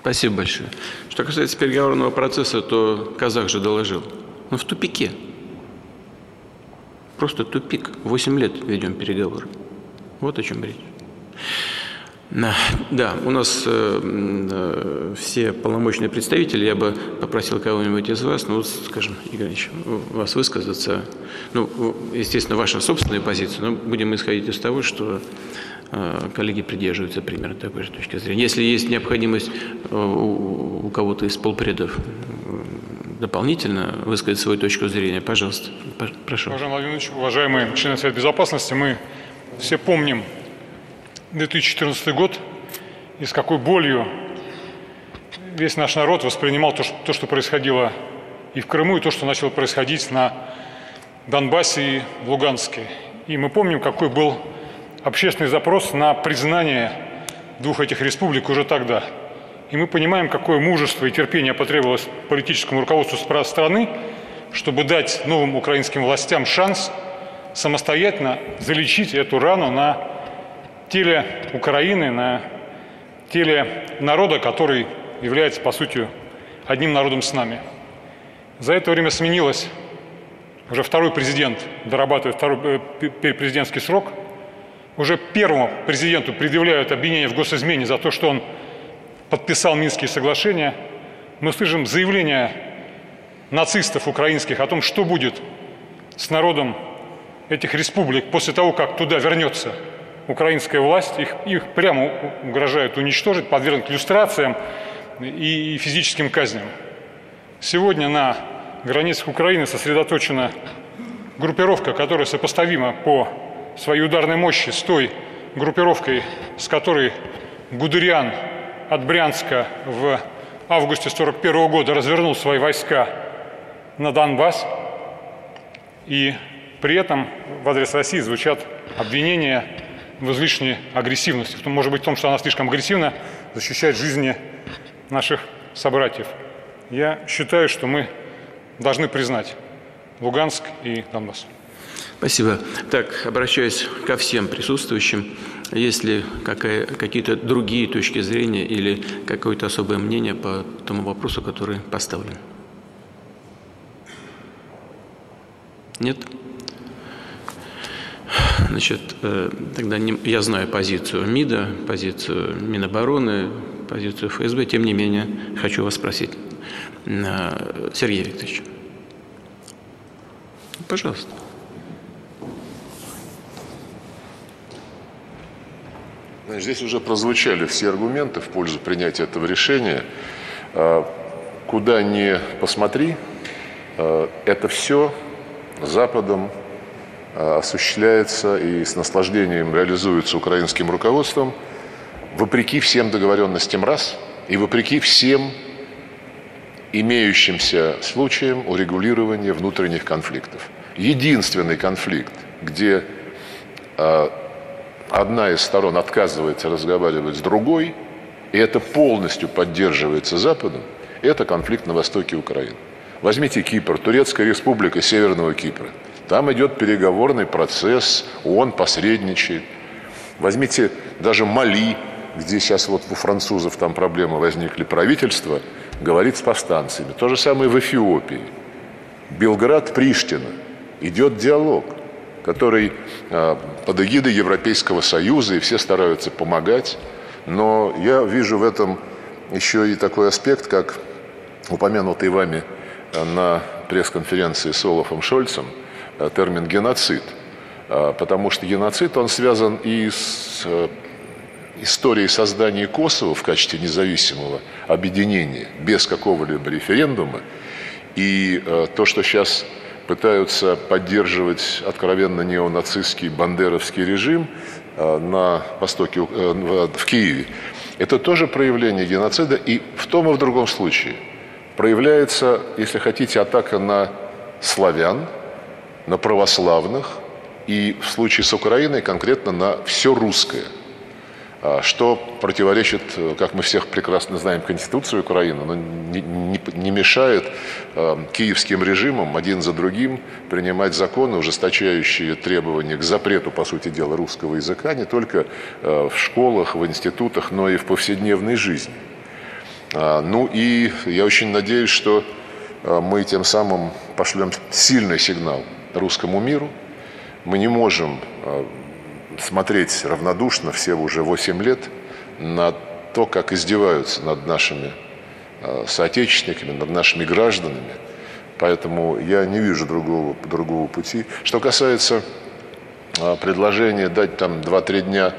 Спасибо большое. Что касается переговорного процесса, то казах же доложил. Он в тупике. Просто тупик. Восемь лет ведем переговоры. Вот о чем речь. Да, у нас э, э, все полномочные представители, я бы попросил кого-нибудь из вас, ну, скажем, Игорь Ильич, вас высказаться. Ну, естественно, ваша собственная позиция, но будем исходить из того, что э, коллеги придерживаются примерно такой же точки зрения. Если есть необходимость э, у, у кого-то из полпредов дополнительно высказать свою точку зрения, пожалуйста, прошу. Уважаемый Владимир уважаемые члены Совета Безопасности, мы все помним 2014 год и с какой болью весь наш народ воспринимал то, что, то, что происходило и в Крыму, и то, что начало происходить на Донбассе и в Луганске. И мы помним, какой был общественный запрос на признание двух этих республик уже тогда. И мы понимаем, какое мужество и терпение потребовалось политическому руководству страны, чтобы дать новым украинским властям шанс самостоятельно залечить эту рану на теле Украины, на теле народа, который является, по сути, одним народом с нами. За это время сменилось уже второй президент, дорабатывает второй э, президентский срок. Уже первому президенту предъявляют обвинение в госизмене за то, что он подписал Минские соглашения. Мы слышим заявления нацистов украинских о том, что будет с народом этих республик после того, как туда вернется украинская власть, их, их прямо угрожают уничтожить, подвергнуть иллюстрациям и, и физическим казням. Сегодня на границах Украины сосредоточена группировка, которая сопоставима по своей ударной мощи с той группировкой, с которой Гудериан от Брянска в августе 1941 года развернул свои войска на Донбасс. И при этом в адрес России звучат обвинения в излишней агрессивности, может быть в том, что она слишком агрессивно защищает жизни наших собратьев. Я считаю, что мы должны признать Луганск и Донбасс. Спасибо. Так, обращаюсь ко всем присутствующим. Есть ли какие-то другие точки зрения или какое-то особое мнение по тому вопросу, который поставлен? Нет? Значит, э, тогда не, я знаю позицию МИДа, позицию Минобороны, позицию ФСБ. Тем не менее, хочу вас спросить, э, Сергей Викторович, пожалуйста. Здесь уже прозвучали все аргументы в пользу принятия этого решения. А, куда ни посмотри, а, это все Западом осуществляется и с наслаждением реализуется украинским руководством, вопреки всем договоренностям раз и вопреки всем имеющимся случаям урегулирования внутренних конфликтов. Единственный конфликт, где э, одна из сторон отказывается разговаривать с другой, и это полностью поддерживается Западом, это конфликт на востоке Украины. Возьмите Кипр, Турецкая республика Северного Кипра – Там идет переговорный процесс, он посредничает. Возьмите даже Мали, где сейчас вот у французов там проблемы возникли, правительство говорит с повстанцами. То же самое в Эфиопии. Белград, Приштина. Идет диалог, который э, под эгидой Европейского Союза, и все стараются помогать. Но я вижу в этом еще и такой аспект, как упомянутый вами на пресс-конференции с Олафом Шольцем термин «геноцид». Э, потому что геноцид, он связан и с э, историей создания Косово в качестве независимого объединения без какого-либо референдума. И то, что сейчас пытаются поддерживать откровенно неонацистский бандеровский режим на востоке, в Киеве, это тоже проявление геноцида и в том и в другом случае – проявляется, если хотите, атака на славян, на православных и в случае с Украиной конкретно на все русское, а, что противоречит, как мы всех прекрасно знаем, Конституции Украины, но не, мешает э, киевским режимам один за другим принимать законы, ужесточающие требования к запрету, по сути дела, русского языка не только э, в школах, в институтах, но и в повседневной жизни. А, ну и я очень надеюсь, что мы тем самым пошлем сильный сигнал русскому миру. Мы не можем а, смотреть равнодушно, все уже 8 лет, на то, как издеваются над нашими соотечественниками, над нашими гражданами. Поэтому я не вижу другого, другого пути. Что касается предложения дать там 2-3 дня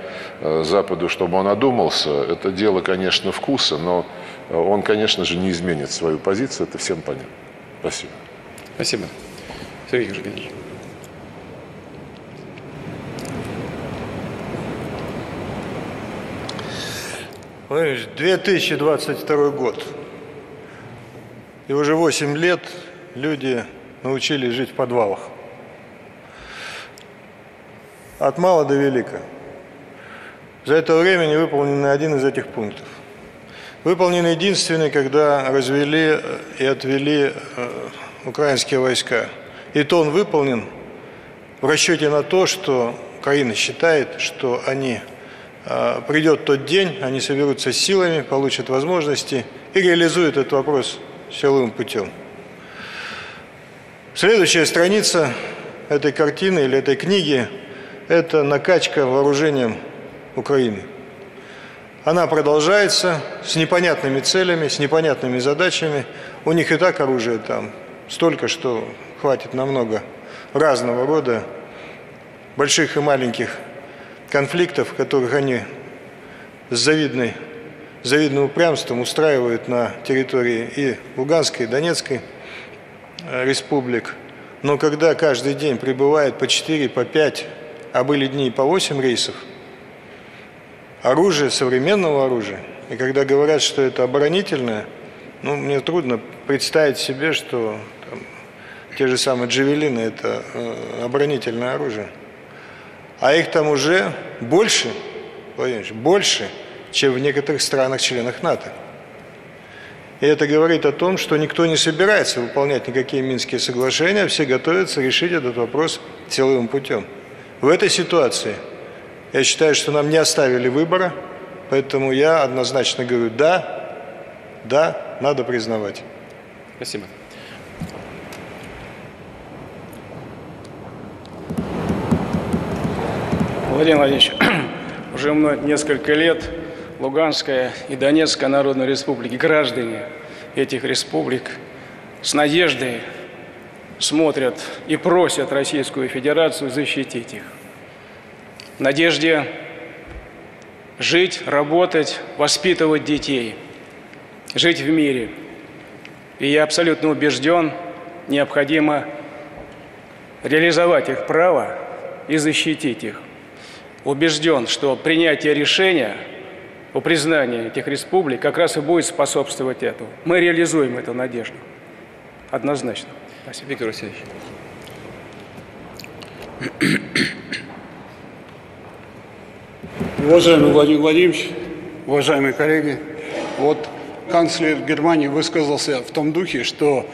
Западу, чтобы он одумался, это дело, конечно, вкуса, но он, конечно же, не изменит свою позицию, это всем понятно. Спасибо. Спасибо. Сергей Евгеньевич. Владимир 2022 год. И уже 8 лет люди научились жить в подвалах. От мала до велика. За это время не выполнен один из этих пунктов – выполнен единственный, когда развели э, и отвели э, украинские войска. И то он выполнен в расчете на то, что Украина считает, что они э, придет тот день, они соберутся силами, получат возможности и реализуют этот вопрос силовым путем. Следующая страница этой картины или этой книги – это накачка вооружением Украины. Она продолжается с непонятными целями, с непонятными задачами. У них и так оружие там столько, что хватит на много разного рода больших и маленьких конфликтов, которых они с завидной, завидным упрямством устраивают на территории и Луганской, и Донецкой э, республик. Но когда каждый день прибывает по 4, по 5, а были дни по 8 рейсов – оружие, современного оружия. И когда говорят, что это оборонительное, ну, мне трудно представить себе, что те же самые джавелины – это э, оборонительное оружие. А их там уже больше, Владимир больше, чем в некоторых странах-членах НАТО. И это говорит о том, что никто не собирается выполнять никакие Минские соглашения, все готовятся решить этот вопрос силовым путем. В этой ситуации – я считаю, что нам не оставили выбора, поэтому я однозначно говорю «да», «да», надо признавать. Спасибо. Владимир Владимирович, <clears throat> уже несколько лет Луганская и Донецкая Народная Республики, граждане этих республик с надеждой смотрят и просят Российскую Федерацию защитить их надежде жить, работать, воспитывать детей, жить в мире. И я абсолютно убежден, необходимо реализовать их право и защитить их. Убежден, что принятие решения о признании этих республик как раз и будет способствовать этому. Мы реализуем эту надежду. Однозначно. Спасибо, Виктор Васильевич. Уважаемый Владимир Владимирович, уважаемые коллеги, вот канцлер Германии высказался в том духе, что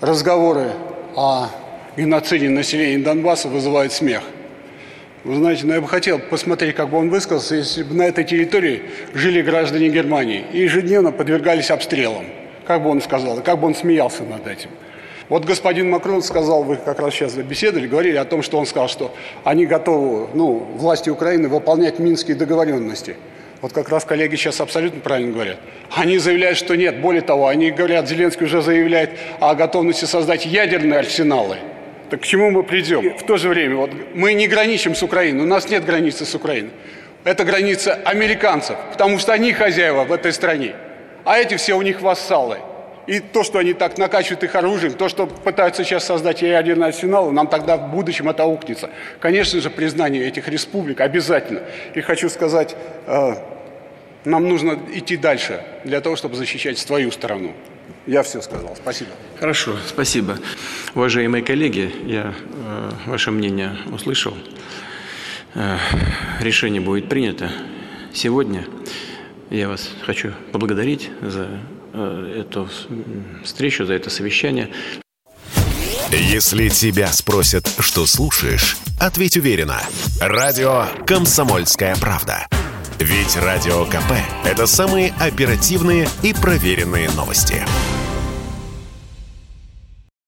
разговоры о геноциде населения Донбасса вызывает смех. Вы знаете, ну я бы хотел посмотреть, как бы он высказался, если бы на этой территории жили граждане Германии и ежедневно подвергались обстрелам. Как бы он сказал, и как бы он смеялся над этим. Вот господин Макрон сказал, вы как раз сейчас беседовали, говорили о том, что он сказал, что они готовы, ну, власти Украины выполнять минские договоренности. Вот как раз коллеги сейчас абсолютно правильно говорят. Они заявляют, что нет. Более того, они говорят, Зеленский уже заявляет о готовности создать ядерные арсеналы. Так к чему мы придем? В то же время, вот мы не граничим с Украиной, у нас нет границы с Украиной. Это граница американцев, потому что они хозяева в этой стране. А эти все у них вассалы. И то, что они так накачивают их оружием, то, что пытаются сейчас создать ядерный арсенал, нам тогда в будущем это аукнется. Конечно же, признание этих республик обязательно. И хочу сказать, э, нам нужно идти дальше для того, чтобы защищать свою страну. Я все сказал. Спасибо. Хорошо, спасибо. Уважаемые коллеги, я э, ваше мнение услышал. Э, решение будет принято сегодня. Я вас хочу поблагодарить за э, эту встречу, за это совещание. Если тебя спросят, что слушаешь, ответь уверенно. Радио «Комсомольская правда». Ведь Радио КП – это самые оперативные и проверенные новости.